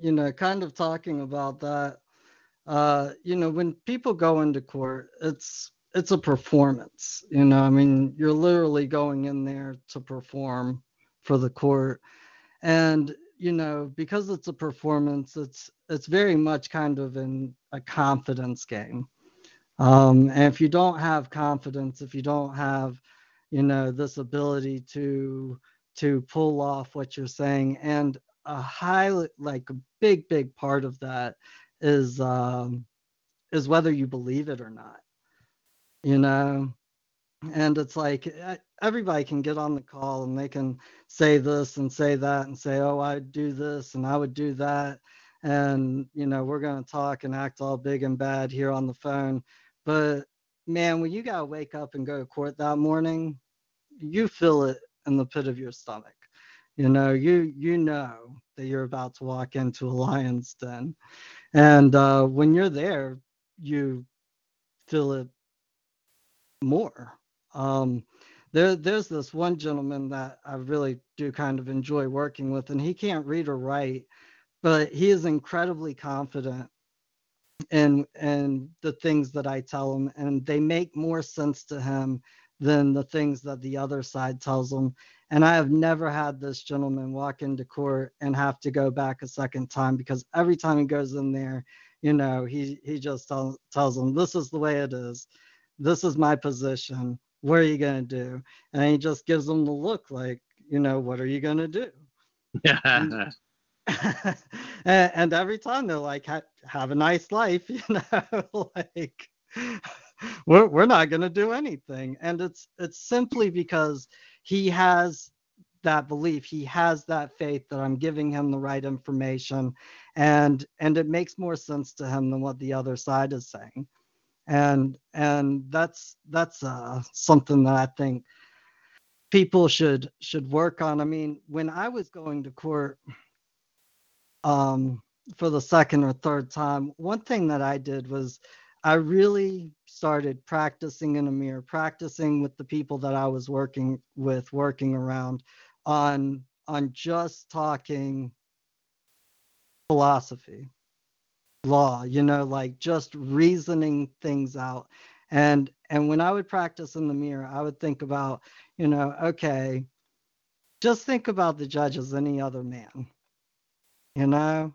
you know, kind of talking about that, uh, you know, when people go into court, it's it's a performance. You know, I mean, you're literally going in there to perform for the court, and you know, because it's a performance, it's it's very much kind of in a confidence game. Um, and if you don't have confidence, if you don't have, you know, this ability to to pull off what you're saying and a highly like a big big part of that is um is whether you believe it or not you know? And it's like everybody can get on the call and they can say this and say that and say oh i'd do this and i would do that and you know we're going to talk and act all big and bad here on the phone. But man when you got to wake up and go to court that morning you feel it in the pit of your stomach. You know, you you know that you're about to walk into a lion's den, and uh, when you're there, you feel it more. Um, there, there's this one gentleman that I really do kind of enjoy working with, and he can't read or write, but he is incredibly confident in in the things that I tell him, and they make more sense to him than the things that the other side tells them. And I have never had this gentleman walk into court and have to go back a second time because every time he goes in there, you know, he he just tell, tells them, "This is the way it is. This is my position. What are you gonna do?" And he just gives them the look like, you know, what are you gonna do? Yeah. and, and every time they're like, "Ha- "Have a nice life," you know, like we're we're not gonna do anything, and it's it's simply because he has that belief, he has that faith that I'm giving him the right information, and and it makes more sense to him than what the other side is saying, and and that's that's uh, something that I think people should should work on. I mean, when I was going to court um, for the second or third time, one thing that I did was I really started practicing in a mirror, practicing with the people that I was working with, working around on on just talking philosophy, law, you know, like just reasoning things out. And and when I would practice in the mirror, I would think about, you know, okay, just think about the judge as any other man. You know,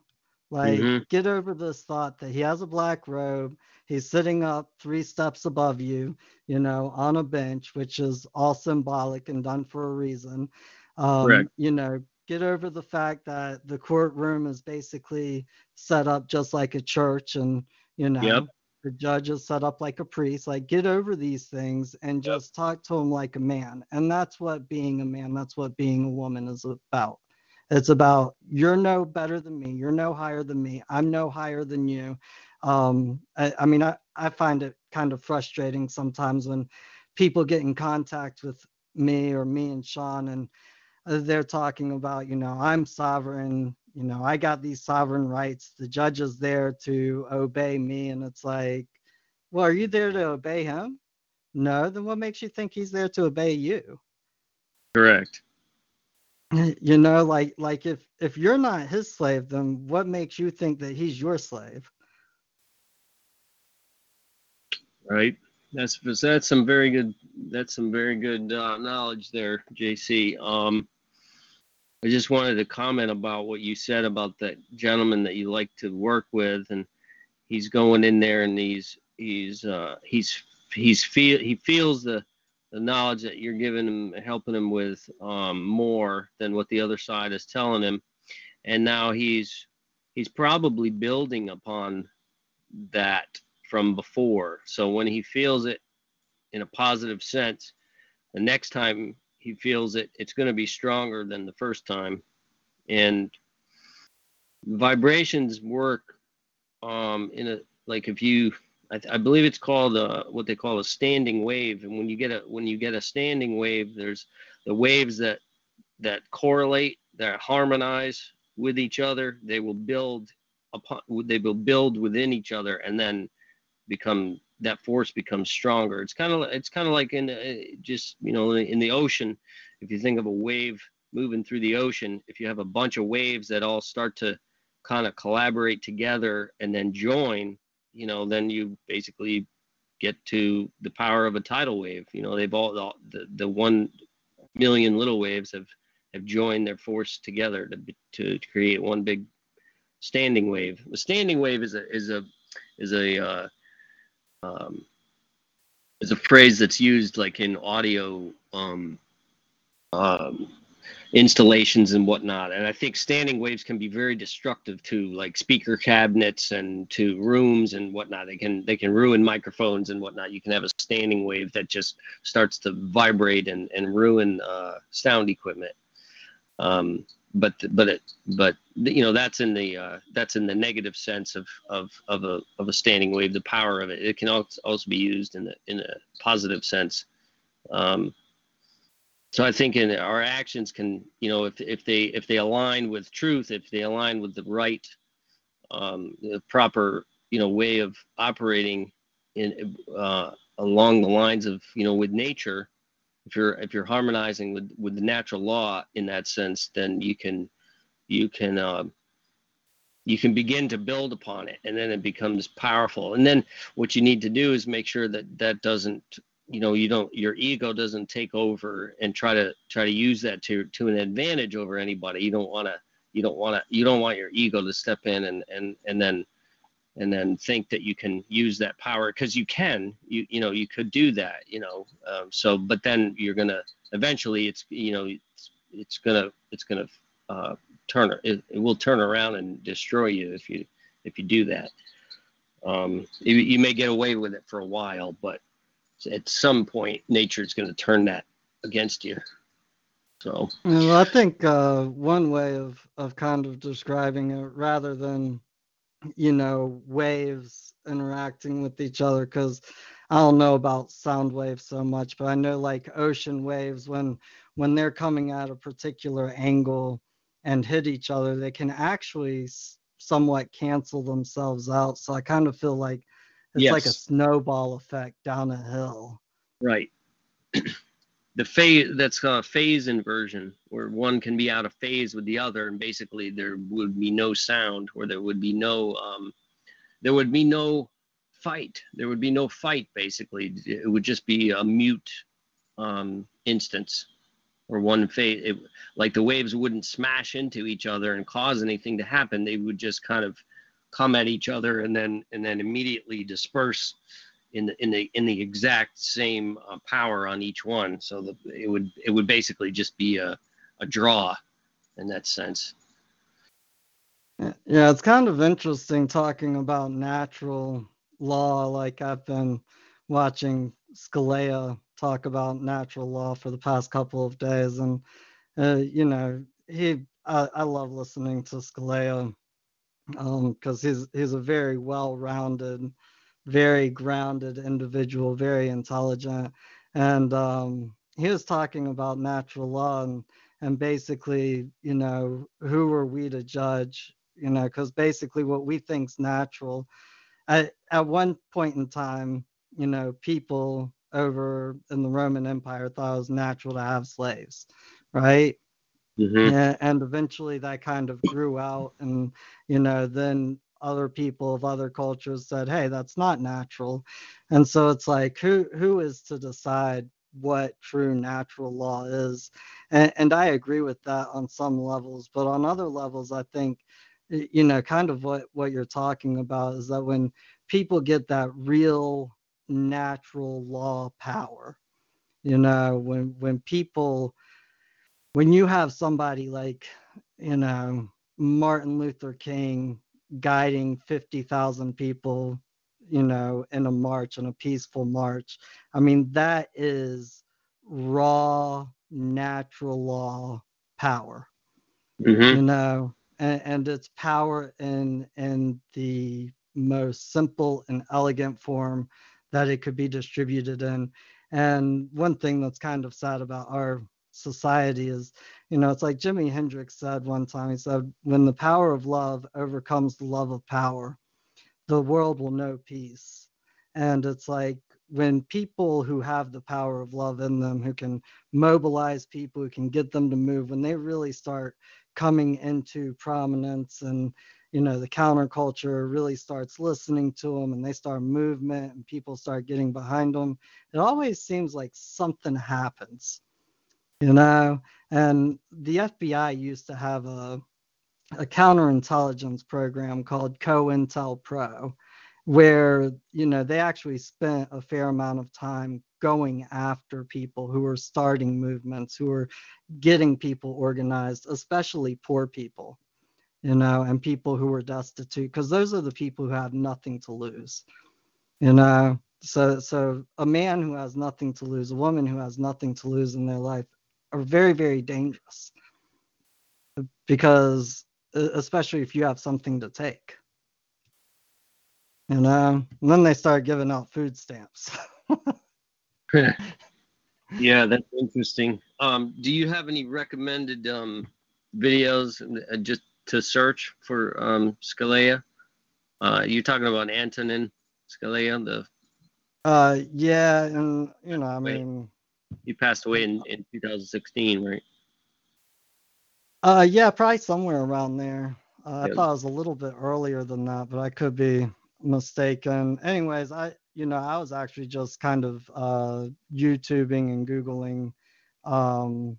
like Mhm. get over this thought that he has a black robe, he's sitting up three steps above you, you know, on a bench, which is all symbolic and done for a reason. Um, Correct. you know, get over the fact that the courtroom is basically set up just like a church and, you know, Yep. the judge is set up like a priest. Like, get over these things and Yep. just talk to him like a man. And that's what being a man, that's what being a woman is about. It's about you're no better than me. You're no higher than me. I'm no higher than you. Um, I, I mean, I, I find it kind of frustrating sometimes when people get in contact with me or me and Sean and uh, they're talking about, you know, I'm sovereign, you know, I got these sovereign rights. The judge is there to obey me. And it's like, well, are you there to obey him? No, then what makes you think he's there to obey you? Correct. You know, like like if if you're not his slave, then what makes you think that he's your slave? Right. That's that's some very good. That's some very good uh, knowledge there, JC. Um, I just wanted to comment about what you said about that gentleman that you like to work with, and he's going in there and he's he's uh, he's he's feel he feels the the knowledge that you're giving him, helping him with um, more than what the other side is telling him, and now he's he's probably building upon that from before. So when he feels it in a positive sense, the next time he feels it, it's going to be stronger than the first time. And vibrations work um, in a like if you, I, I believe it's called uh what they call a standing wave. And when you get a when you get a standing wave, there's the waves that that correlate, that harmonize with each other. They will build upon, they will build within each other, and then become that force becomes stronger. It's kind of it's kind of like in uh, just you know in the ocean. If you think of a wave moving through the ocean, if you have a bunch of waves that all start to kind of collaborate together and then join, you know, then you basically get to the power of a tidal wave. You know, they've all the the one million little waves have have joined their force together to to create one big standing wave. The standing wave is a is a is a uh, um, is a phrase that's used like in audio um, um, installations and whatnot. And I think standing waves can be very destructive to like speaker cabinets and to rooms and whatnot. They can they can ruin microphones and whatnot. You can have a standing wave that just starts to vibrate and and ruin uh, sound equipment. Um, but but it but you know that's in the uh, that's in the negative sense of of of a of a standing wave the power of it it can als- also be used in the in a positive sense um, so I think in our actions can you know if if they if they align with truth if they align with the right um, the proper you know way of operating in uh, along the lines of you know with nature if you're if you're harmonizing with with the natural law in that sense then you can you can um, you can begin to build upon it and then it becomes powerful. And then what you need to do is make sure that that doesn't you know you don't your ego doesn't take over and try to try to use that to to an advantage over anybody you don't want to you don't want to you don't want your ego to step in and and and then and then think that you can use that power because you can you you know you could do that you know um, so but then you're gonna eventually it's you know it's, it's gonna it's gonna uh, turn it, it will turn around and destroy you if you if you do that. Um, you, you may get away with it for a while, but at some point, nature is going to turn that against you. So. Well, I think uh, one way of of kind of describing it, rather than you know waves interacting with each other, because I don't know about sound waves so much, but I know like ocean waves when when they're coming at a particular angle and hit each other, they can actually somewhat cancel themselves out. So I kind of feel like it's yes. like a snowball effect down a hill. Right. the phase that's a phase inversion where one can be out of phase with the other and basically there would be no sound or there would be no um, there would be no fight there would be no fight basically it would just be a mute um, instance or one phase it, like the waves wouldn't smash into each other and cause anything to happen they would just kind of come at each other and then and then immediately disperse in the in the in the exact same uh, power on each one. So that it would it would basically just be a, a draw in that sense. Yeah it's kind of interesting talking about natural law. Like i've been watching Scalia talk about natural law for the past couple of days, and uh, you know he I, I, love listening to Scalia because um, he's he's a very well-rounded, very grounded individual, very intelligent, and um, he was talking about natural law and and basically you know who are we to judge you know because basically what we think's natural at, at one point in time you know people over in the Roman Empire thought it was natural to have slaves, right? Mm-hmm. And, eventually that kind of grew out, and you know, then other people of other cultures said, "Hey, that's not natural," and so it's like, who who is to decide what true natural law is? And, and I agree with that on some levels, but on other levels, I think, you know, kind of what what you're talking about is that when people get that real natural law power. You know, when when people when you have somebody like, you know, Martin Luther King guiding 50,000 people, you know, in a march, in a peaceful march. I mean, that is raw natural law power. Mm-hmm. You know, and, and it's power in in the most simple and elegant form that it could be distributed in. And one thing that's kind of sad about our society is, you know, it's like Jimi Hendrix said one time, he said, when the power of love overcomes the love of power, the world will know peace. And it's like when people who have the power of love in them, who can mobilize people, who can get them to move, when they really start coming into prominence and you know the counterculture really starts listening to them and they start movement and people start getting behind them it always seems like something happens you know and the fbi used to have a a counterintelligence program called COINTELPRO where you know they actually spent a fair amount of time going after people who were starting movements who were getting people organized especially poor people you know, and people who were destitute, because those are the people who have nothing to lose, you know. So, so a man who has nothing to lose, a woman who has nothing to lose in their life, are very, very dangerous, because especially if you have something to take, know. And then they start giving out food stamps. yeah, that's interesting. Um, do you have any recommended um, videos? Uh, just to search for um, Scalia? Uh, you're talking about Antonin Scalia, the. Uh, yeah, and you know, I mean. He passed away in, in 2016, right? Uh, yeah, probably somewhere around there. Uh, yeah. I thought it was a little bit earlier than that, but I could be mistaken. Anyways, I, you know, I was actually just kind of uh, YouTubing and Googling, um,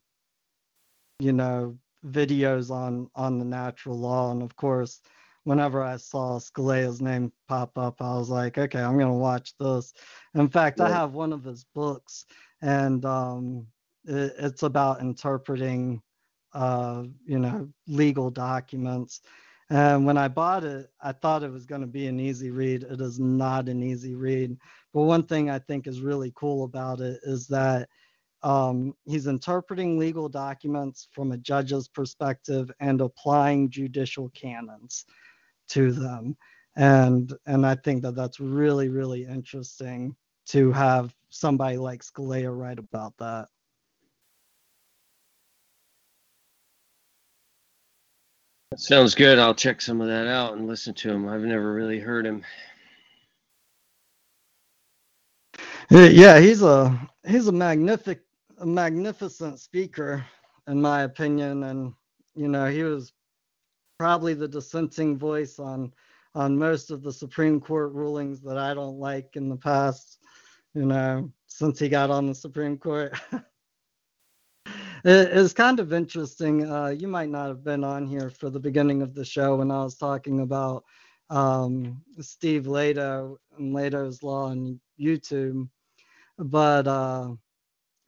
you know, videos on on the natural law and of course whenever i saw scalia's name pop up i was like okay i'm going to watch this in fact i have one of his books and um, it, it's about interpreting uh, you know legal documents. And when I bought it, I thought it was going to be an easy read. It is not an easy read. But one thing I think is really cool about it is that um, he's interpreting legal documents from a judge's perspective and applying judicial canons to them. And and I think that that's really really interesting to have somebody like Scalia write about that. Sounds good. I'll check some of that out and listen to him. I've never really heard him. Uh, yeah, he's a he's a magnific a magnificent speaker in my opinion and you know, he was probably the dissenting voice on on most of the Supreme Court rulings that I don't like in the past, you know, since he got on the Supreme Court. it's kind of interesting. Uh, you might not have been on here for the beginning of the show when I was talking about um, Steve Lehto and Lehto's Law on YouTube, but uh,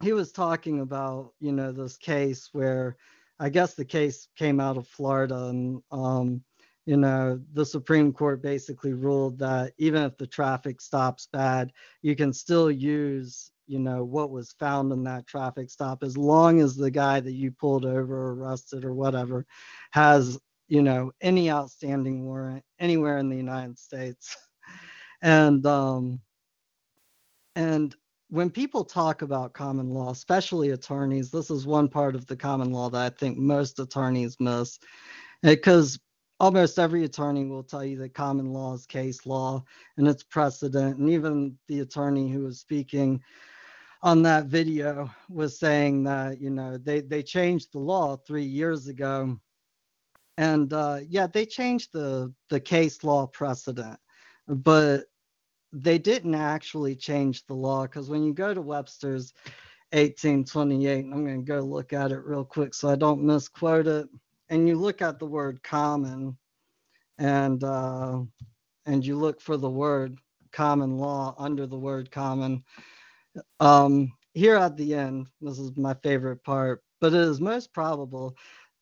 he was talking about, you know, this case where I guess the case came out of Florida and um, you know, the Supreme Court basically ruled that even if the traffic stop's bad, you can still use, you know, what was found in that traffic stop as long as the guy that you pulled over, arrested, or whatever has, you know, any outstanding warrant anywhere in the United States. and, um, and when people talk about common law, especially attorneys, this is one part of the common law that I think most attorneys miss. Because almost every attorney will tell you that common law is case law and it's precedent. And even the attorney who was speaking on that video was saying that, you know, they, they changed the law three years ago. And uh, yeah, they changed the, the case law precedent, but they didn't actually change the law because when you go to Webster's 1828, I'm going to go look at it real quick so I don't misquote it and you look at the word common and uh, and you look for the word common law under the word common um, here at the end this is my favorite part but it is most probable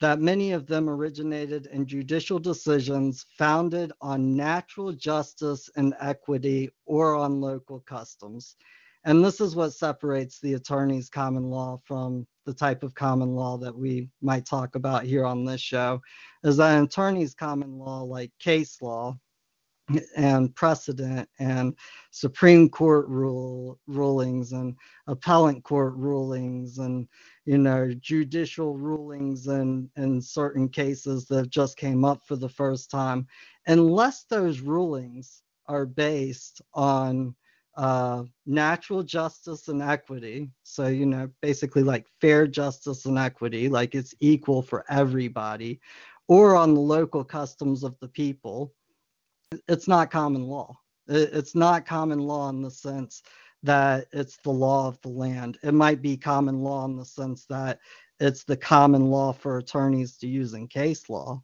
that many of them originated in judicial decisions founded on natural justice and equity or on local customs and this is what separates the attorney's common law from the type of common law that we might talk about here on this show. Is that attorney's common law, like case law and precedent and Supreme Court rule rulings and appellate court rulings and you know judicial rulings and in certain cases that just came up for the first time unless those rulings are based on uh, natural justice and equity. So, you know, basically like fair justice and equity, like it's equal for everybody, or on the local customs of the people. It's not common law. It's not common law in the sense that it's the law of the land. It might be common law in the sense that it's the common law for attorneys to use in case law.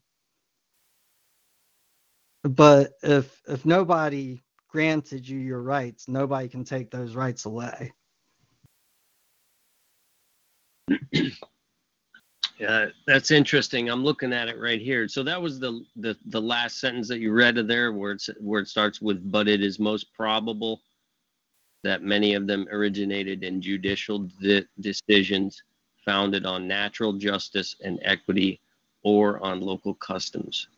But if if nobody granted you your rights. Nobody can take those rights away. Yeah, that's interesting. I'm looking at it right here. So that was the the, the last sentence that you read of there, where it's where it starts with, "But it is most probable that many of them originated in judicial de- decisions founded on natural justice and equity, or on local customs."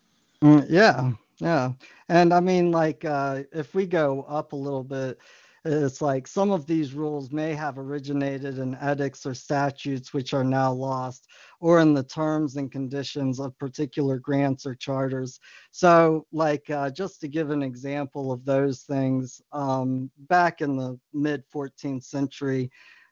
Mm, yeah, yeah. And I mean, like, uh, if we go up a little bit, it's like some of these rules may have originated in edicts or statutes which are now lost, or in the terms and conditions of particular grants or charters. So, like, uh, just to give an example of those things, um, back in the mid 14th century,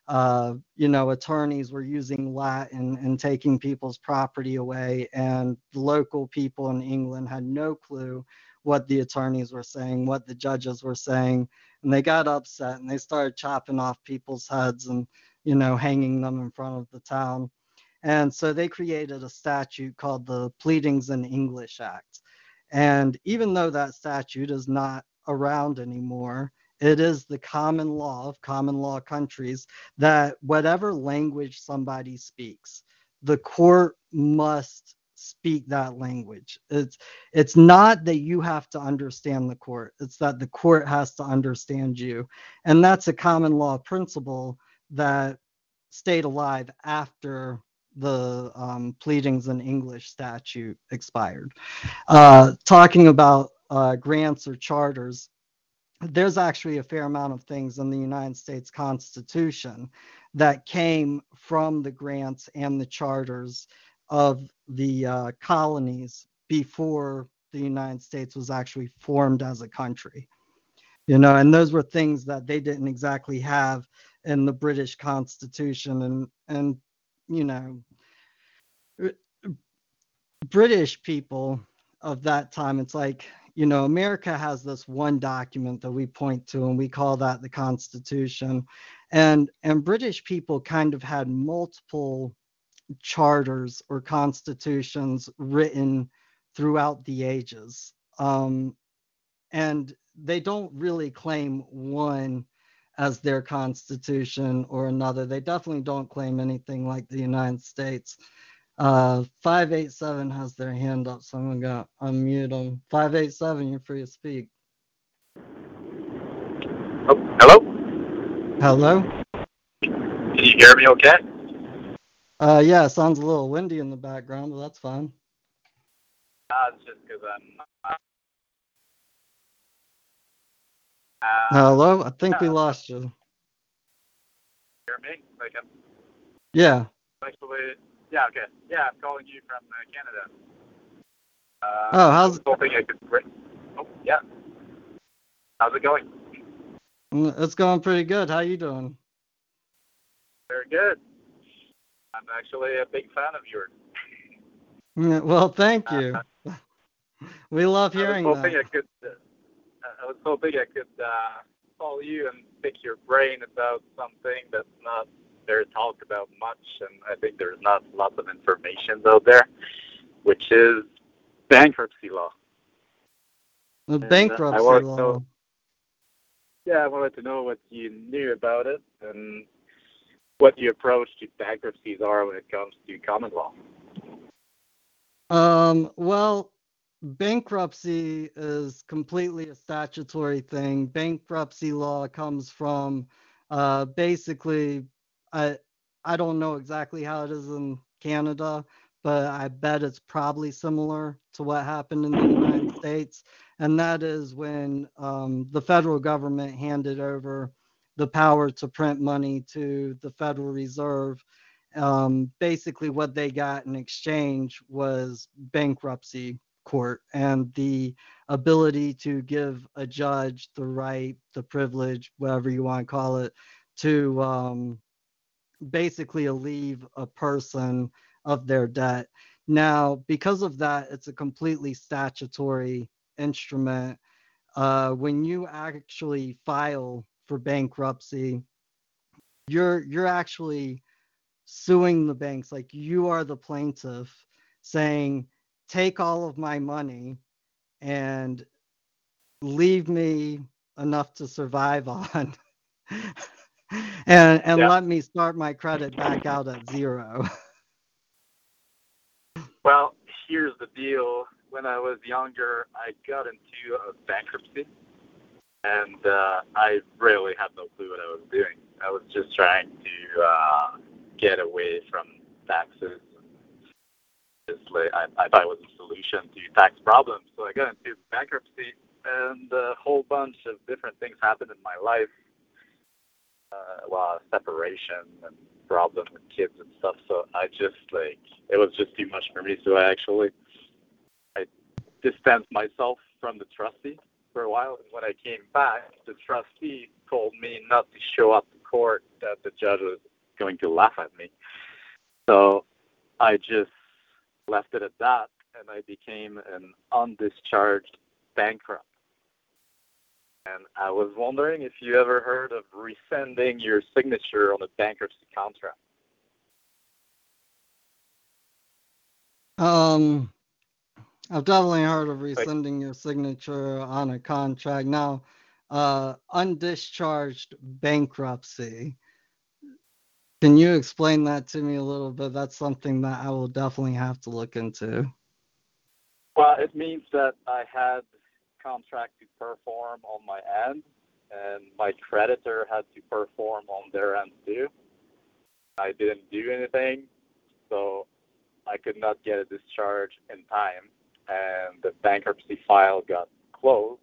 uh, you know, attorneys were using Latin and taking people's property away, and local people in England had no clue what the attorneys were saying, what the judges were saying, and they got upset and they started chopping off people's heads and, you know, hanging them in front of the town. And so they created a statute called the Pleadings in English Act. And even though that statute is not around anymore, it is the common law of common law countries that whatever language somebody speaks, the court must speak that language. It's it's not that you have to understand the court. It's that the court has to understand you. And that's a common law principle that stayed alive after the um, pleadings in English statute expired. Uh, talking about uh, grants or charters, there's actually a fair amount of things in the United States Constitution that came from the grants and the charters of the uh, colonies before the United States was actually formed as a country. You know, and those were things that they didn't exactly have in the British Constitution and and you know British people of that time it's like you know America has this one document that we point to and we call that the Constitution and and British people kind of had multiple charters or constitutions written throughout the ages um, and they don't really claim one as their constitution or another. They definitely don't claim anything like the United States. Uh, 587 has their hand up, so I'm going to unmute them. 587, you're free to speak. Oh, hello? Hello? Can you hear me okay? Uh, yeah, it sounds a little windy in the background, but that's fine. Uh, it's just because I'm. Uh, Hello? I think we lost you. hear me? Like I'm Yeah. actually. Yeah, okay. Yeah, I'm calling you from uh, Canada. Uh, Oh, how's was hoping I could. Oh, yeah. How's it going? mm, it's going pretty good. How you doing? Very good. I'm actually a big fan of yours. Well, thank you. We love I was hearing hoping that. I could. Uh, I was hoping I could uh, call you and pick your brain about something that's not very talked about much, and I think there's not lots of information out there, which is bankruptcy law. The uh, bankruptcy law. know- Yeah, I wanted to know what you knew about it and what your approach to bankruptcies are when it comes to common law. Um, well, bankruptcy is completely a statutory thing. Bankruptcy law comes from uh, basically, I I don't know exactly how it is in Canada, but I bet it's probably similar to what happened in the United States. And that is when um, the federal government handed over the power to print money to the Federal Reserve um, basically what they got in exchange was bankruptcy court and the ability to give a judge the right, the privilege, whatever you want to call it, to um, basically relieve a person of their debt. Now, because of that, it's a completely statutory instrument. Uh, when you actually file for bankruptcy, you're you're actually suing the banks like you are the plaintiff saying take all of my money and leave me enough to survive on and and Yeah. let me start my credit back out at zero Well, here's the deal. When I was younger, I got into a bankruptcy, and uh, I really had no clue what I was doing. I was just trying to uh, get away from taxes. Just like, I, I thought it was a solution to tax problems, so I got into bankruptcy, and a whole bunch of different things happened in my life. Uh, well, separation and problem with kids and stuff. So I just like it was just too much for me. So I actually I distanced myself from the trustee for a while. And when I came back, the trustee told me not to show up to court. That the judge was going to laugh at me. So I just left it at that, and I became an undischarged bankrupt. And I was wondering if you ever heard of rescinding your signature on a bankruptcy contract. um i've definitely heard of rescinding your signature on a contract now uh undischarged bankruptcy Can you explain that to me a little bit? That's something that I will definitely have to look into. Well, it means that I had contract to perform on my end, and my creditor had to perform on their end too. I didn't do anything, so I could not get a discharge in time, and the bankruptcy file got closed.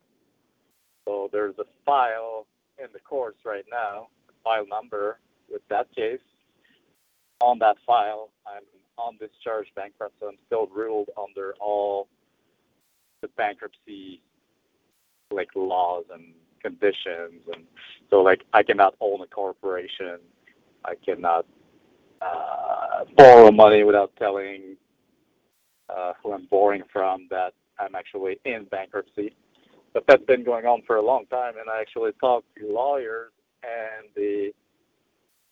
So there's a file in the courts right now, file number with that case. On that file, I'm on discharge bankrupt, so I'm still ruled under all the bankruptcy like laws and conditions and so like I cannot own a corporation. I cannot uh, borrow money without telling uh, who I'm borrowing from that I'm actually in bankruptcy. But that's been going on for a long time, and I actually talked to lawyers, and they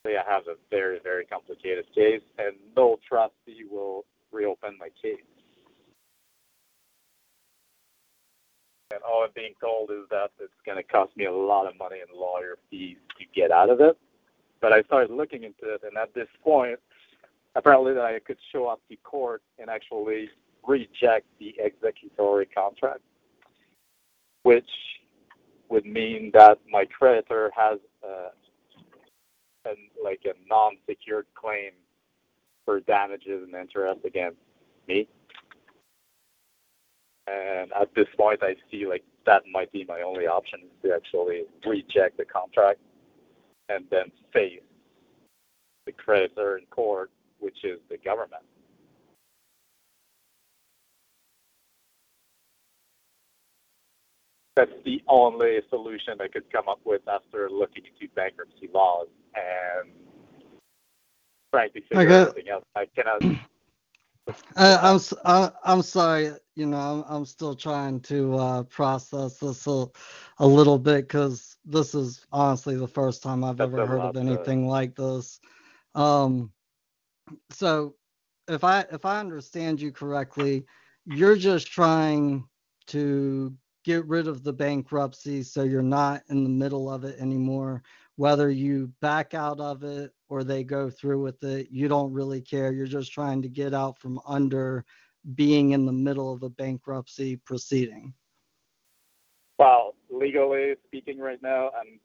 say I have a very, very complicated case, and no trustee will reopen my case. And all I'm being told is that it's going to cost me a lot of money in lawyer fees to get out of it. But I started looking into it, and at this point, apparently that I could show up to court and actually reject the executory contract, which would mean that my creditor has an, like a non-secured claim for damages and interest against me. And at this point, I see like that might be my only option is to actually reject the contract and then face the creditor in court, government. That's the only solution I could come up with after looking into bankruptcy laws and trying to figure Okay. everything out. I cannot. I, I'm s- I, I'm sorry. You know, I'm I'm still trying to uh, process this a, a little bit because this is honestly the first time I've That's ever heard of anything like this. Um, so if I if I understand you correctly, you're just trying to get rid of the bankruptcy so you're not in the middle of it anymore. Whether you back out of it or they go through with it, you don't really care. You're just trying to get out from under being in the middle of a bankruptcy proceeding. Well, legally speaking, right now, I'm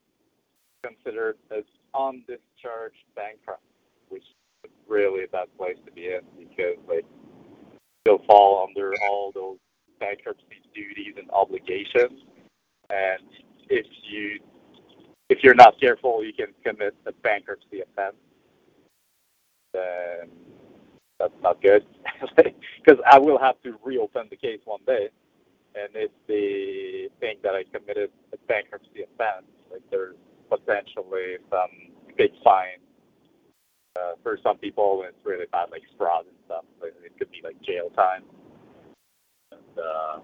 considered as undischarged bankrupt, which really a bad place to be in because, like, you'll fall under all those bankruptcy duties and obligations. And if you if you're not careful, you can commit a bankruptcy offense. Then that's not good because I will have to reopen the case one day and if they think that I committed a bankruptcy offense, like there's potentially some big fine uh, for some people when it's really bad, like fraud and stuff. Like, it could be like jail time. And, uh,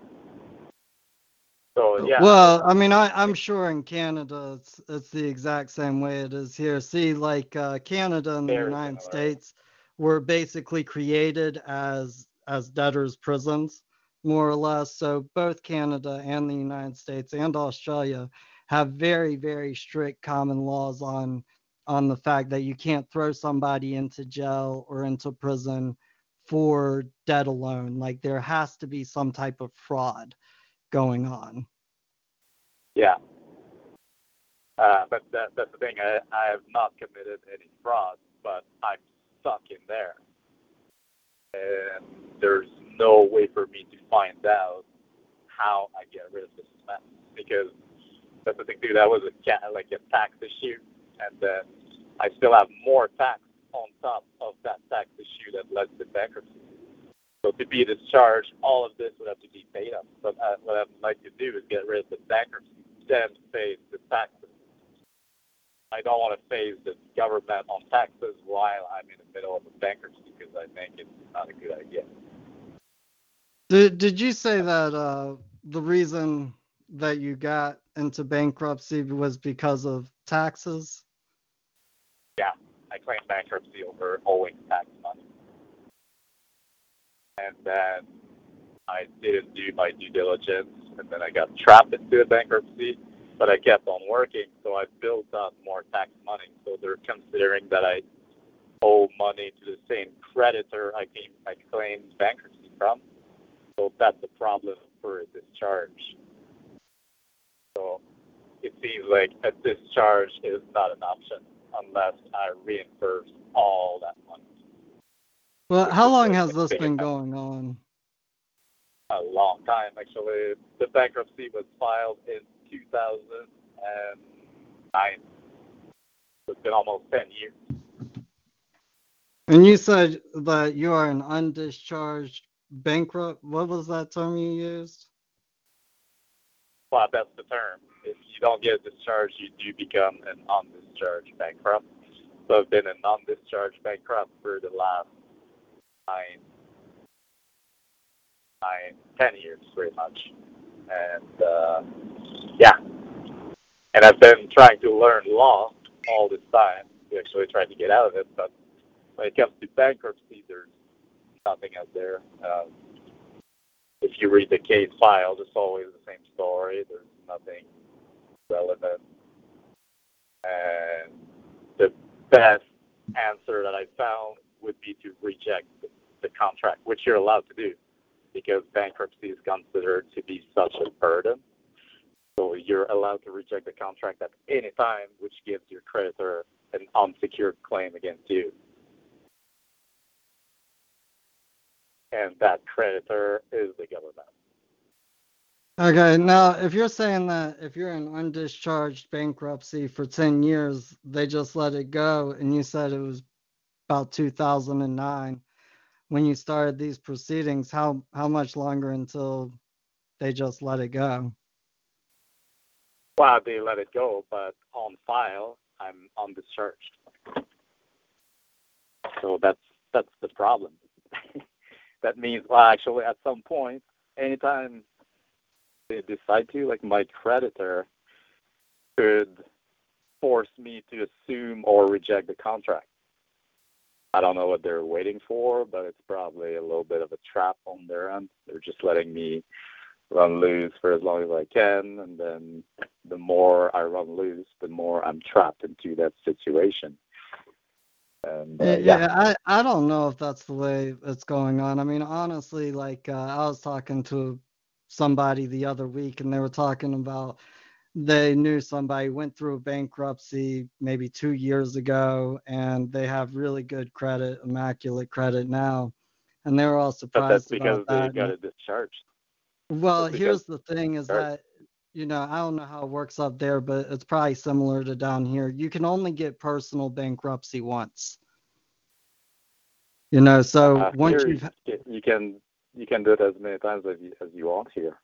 so yeah. Well, I mean, I, I'm sure in Canada it's it's the exact same way it is here. See, like uh, Canada and the Very United similar. States were basically created as as debtors' prisons, more or less. So both Canada and the United States and Australia have very very strict common laws on on the fact that you can't throw somebody into jail or into prison for debt alone. Like there has to be some type of fraud going on. Yeah. Uh, but that, that's the thing. I, I have not committed any fraud, but I'm stuck in there. And there's no way for me to find out how I get rid of this mess. Because that's the thing, dude. That was a like a tax issue. And then I still have more tax on top of that tax issue that led to bankruptcy. So to be discharged, all of this would have to be paid up. But uh, what I'd like to do is get rid of the bankruptcy, then face the taxes. I don't want to face the government on taxes while I'm in the middle of a bankruptcy because I think it's not a good idea. Did Did you say that uh, the reason that you got into bankruptcy was because of taxes? Yeah, I claimed bankruptcy over owing tax money. And then I didn't do my due diligence, and then I got trapped into a bankruptcy. But I kept on working, so I built up more tax money. So they're considering that I owe money to the same creditor I came I claimed bankruptcy from. So that's a problem for a discharge. So it seems like a discharge is not an option unless I reimburse all that money. Well, how long has this been going on? A long time actually. The bankruptcy was filed in 2009. It's been almost 10 years. And you said that you are an undischarged bankrupt. What was that term you used? Well, that's the term. If you don't get discharged, you do become an undischarged bankrupt. So I've been an undischarged bankrupt for the last nine, nine, ten years, pretty much. And uh, yeah, and I've been trying to learn law all this time to actually try to get out of it. But when it comes to bankruptcy, there's nothing out there. Um, if you read the case file, it's always the same story. There's nothing relevant. And the best answer that I found would be to reject the, contract, which you're allowed to do because bankruptcy is considered to be such a burden. So you're allowed to reject the contract at any time, which gives your creditor an unsecured claim against you. And that creditor is the government. Okay, now if you're saying that if you're in undischarged bankruptcy for 10 years, they just let it go, and you said it was about 2009 when you started these proceedings, how how much longer until they just let it go? Well, they let it go, but on file, I'm undischarged. So that's that's the problem. that means, well, actually, at some point, anytime they decide to, like my creditor could force me to assume or reject the contract. I don't know what they're waiting for, but it's probably a little bit of a trap on their end. They're just letting me run loose for as long as I can, and then the more I run loose, the more I'm trapped into that situation. And uh, Yeah, yeah, yeah, I, I don't know if that's the way it's going on. I mean, honestly, like uh, I was talking to somebody the other week and they were talking about they knew somebody went through a bankruptcy maybe two years ago and they have really good credit, immaculate credit now. And they were all surprised. but that's because about they that. got it discharged. Well, here's the thing is that, you know, I don't know how it works up there, but it's probably similar to down here. You can only get personal bankruptcy once. You know, so Uh, once you've, you you can you can do it as many times as you, as you want here.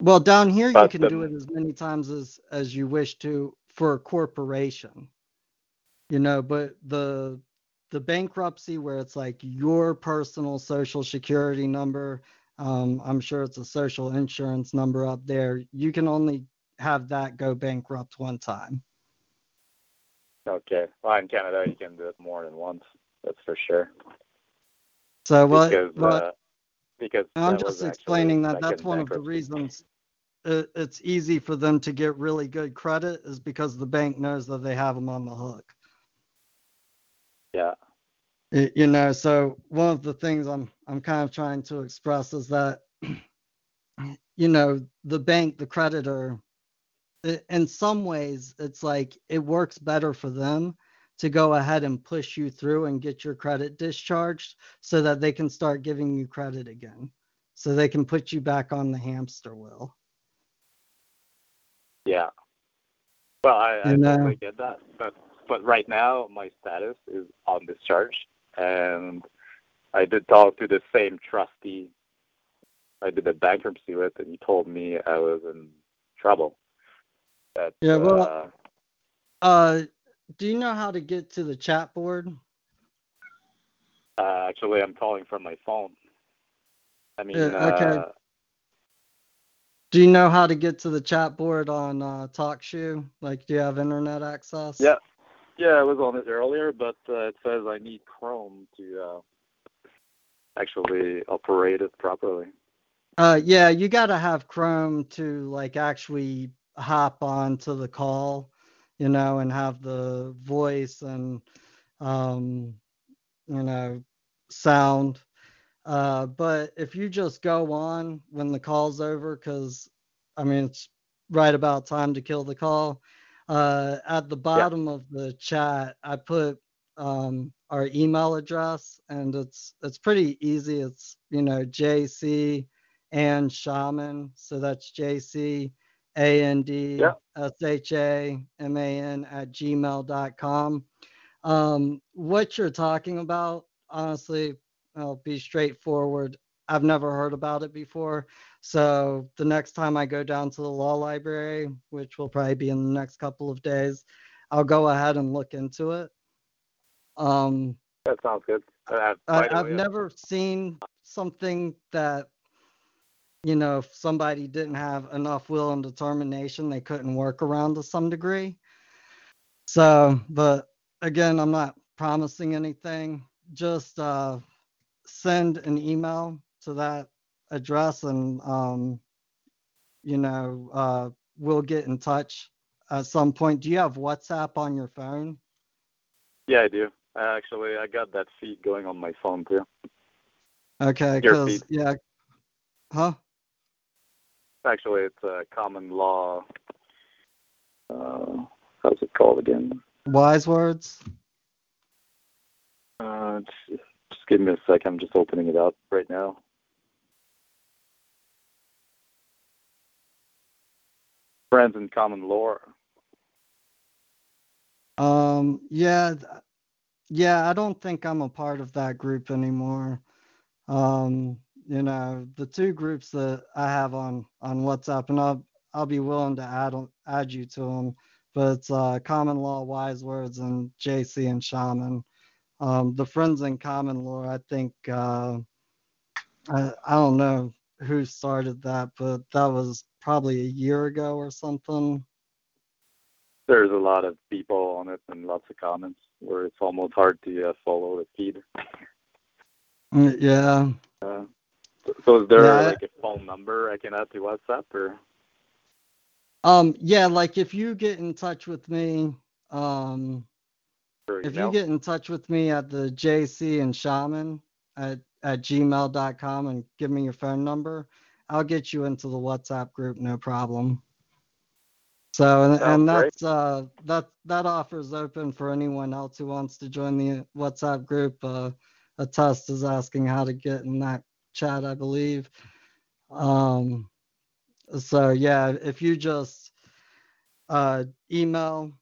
well, down here you can the- do it as many times as as you wish to for a corporation. You know, but the the bankruptcy where it's like your personal social security number, um, I'm sure it's a social insurance number up there. You can only have that go bankrupt one time. Okay. Well, in Canada, you can do it more than once. That's for sure. So what? because what uh, because I'm just explaining that that's one of the reasons it, it's easy for them to get really good credit is because the bank knows that they have them on the hook. Yeah. Y- You know, so one of the things I'm I'm kind of trying to express is that you know the bank, the creditor, i- in some ways it's like it works better for them to go ahead and push you through and get your credit discharged so that they can start giving you credit again so they can put you back on the hamster wheel Yeah. Well, I, I totally get that, but but right now my status is on discharge, and I did talk to the same trustee I did the bankruptcy with, and he told me I was in trouble. That Yeah, well- uh, uh do you know how to get to the chat board uh, actually I'm calling from my phone. I mean, Yeah, okay. uh, do you know how to get to the chat board on uh talkshoe like do you have internet access Yeah. Yeah, I was on it earlier, but uh, it says I need Chrome to uh, actually operate it properly. Uh, yeah, you gotta have Chrome to like actually hop on to the call, you know, and have the voice and um, you know, sound. Uh, but if you just go on when the call's over, because I mean, it's right about time to kill the call. Uh, at the bottom of the chat, I put um, our email address, and it's it's pretty easy. It's you know JC and Shaman, so that's JC A N D. S H A M A N at gmail.com. Um, what you're talking about, honestly, I'll be straightforward. I've never heard about it before. So the next time I go down to the law library, which will probably be in the next couple of days, I'll go ahead and look into it. Um, That sounds good. Uh, I, I've way, never seen something that, you know, if somebody didn't have enough will and determination, they couldn't work around to some degree. So, but again, I'm not promising anything. Just uh, send an email to that address and, um, you know, uh, we'll get in touch at some point. Do you have WhatsApp on your phone? Yeah, I do. Uh, Actually, I got that feed going on my phone too. Okay, because, yeah. Huh? Actually, it's a common law. Uh, how's it called again? Wise words? Uh, just, just give me a sec. I'm just opening it up right now. Friends in common law. Um, yeah, yeah, I don't think I'm a part of that group anymore. Um, you know, the two groups that I have on on WhatsApp, and I'll I'll be willing to add add you to them, but it's uh, Common Law, Wise Wordz, and JC and Shaman. Um, the Friends in Common Law, I think, uh, I I don't know who started that, but that was probably a year ago or something. There's a lot of people on it and lots of comments where it's almost hard to uh, follow the feed. Mm, Yeah. Uh, so- so is there Yeah, like a phone number I can add to WhatsApp or? Um, yeah, like if you get in touch with me, um, if email? you get in touch with me at the JC and Shaman at, at gmail.com and give me your phone number, I'll get you into the WhatsApp group, no problem. So, and, and that's, uh, that, that offer is open for anyone else who wants to join the WhatsApp group. Uh, a test is asking how to get in that chat, I believe. Um, so yeah, if you just uh, email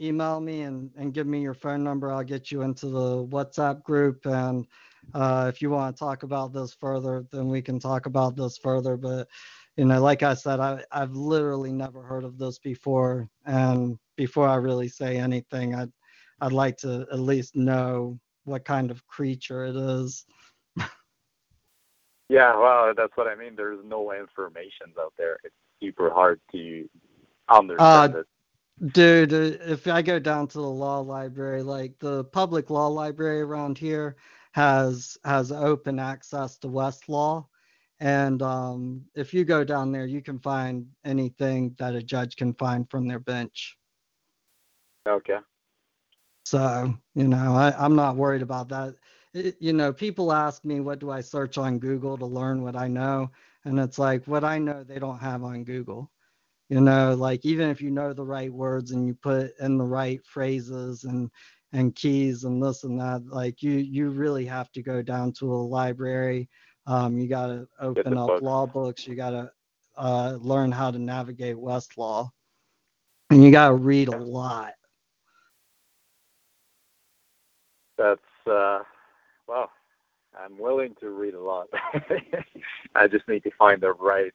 email me and, and give me your phone number, I'll get you into the WhatsApp group. And uh, if you want to talk about this further, then we can talk about this further. But you know, like I said, I, I've literally never heard of this before. And before I really say anything, I'd I'd like to at least know what kind of creature it is. Yeah, well, that's what I mean. There's no information out there. It's super hard to understand Uh, it. Dude, uh, if I go down to the law library, like the public law library around here has has open access to Westlaw, and um, if you go down there, you can find anything that a judge can find from their bench. Okay. So you know, I, I'm not worried about that. It, you know, people ask me what do I search on Google to learn what I know, and it's like what I know they don't have on Google. You know, like even if you know the right words and you put in the right phrases and and keys and this and that, like you you really have to go down to a library. Um, you got to open up books. law books. You got to uh, learn how to navigate Westlaw, and you got to read a lot. That's uh well, I'm willing to read a lot. I just need to find the right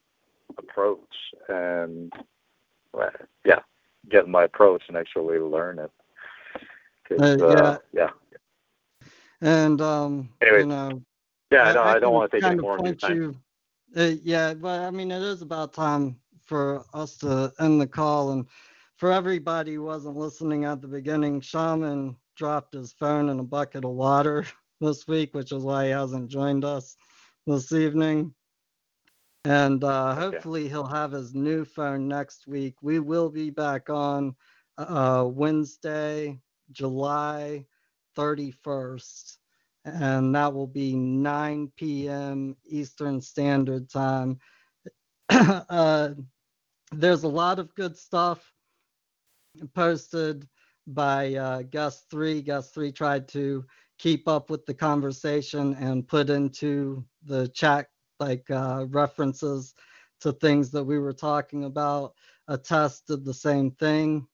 approach and well, yeah, get my approach and actually learn it. Uh, uh, yeah. And um, Anyway, you know, Yeah, I, know, I, don't want to take any more of your time. you- uh, yeah, but I mean, it is about time for us to end the call. And for everybody who wasn't listening at the beginning, Shaman dropped his phone in a bucket of water this week, which is why he hasn't joined us this evening. And uh, hopefully he'll have his new phone next week. We will be back on uh, Wednesday, July 31st and that will be 9 p.m. Eastern Standard Time. uh, there's a lot of good stuff posted by uh, guest three. Gus 3 tried to keep up with the conversation and put into the chat like uh, references to things that we were talking about. A test did the same thing.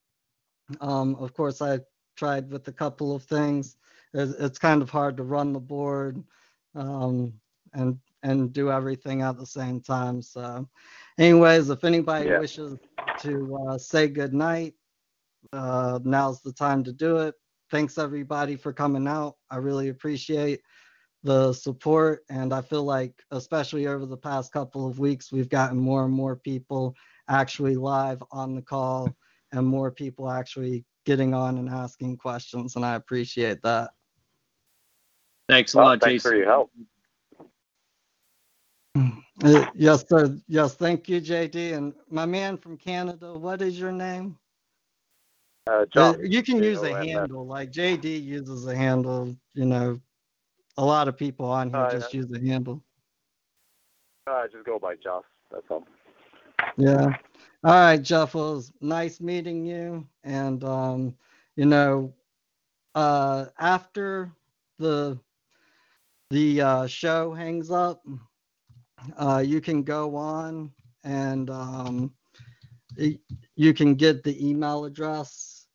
Um, of course, I tried with a couple of things. It's, kind of hard to run the board um, and and do everything at the same time. So, anyways, if anybody Yeah. wishes to uh, say good night, uh, now's the time to do it. Thanks everybody for coming out. I really appreciate the support, and I feel like, especially over the past couple of weeks, we've gotten more and more people actually live on the call, and more people actually getting on and asking questions, and I appreciate that. Thanks a Well, lot, thanks Jason. for your help. Uh, Yes, sir. Yes, thank you, JD. And my man from Canada, what is your name? Uh, Uh, you can use a J-O-N-S. handle, like JD uses a handle. You know, a lot of people on here just use a handle. Uh, just go by Joss. That's all. Yeah. All right, Jeff. Well, it was nice meeting you. And um, you know, uh, after the the uh, show hangs up, uh, you can go on and um, y- you can get the email address.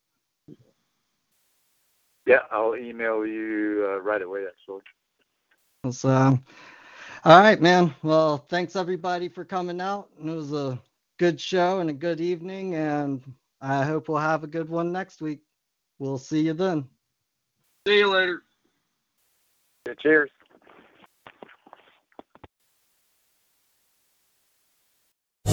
Yeah, I'll email you uh, right away, actually. So, all right, man. Well, thanks everybody for coming out. It was a good show and a good evening, and I hope we'll have a good one next week. We'll see you then. See you later. Yeah, cheers.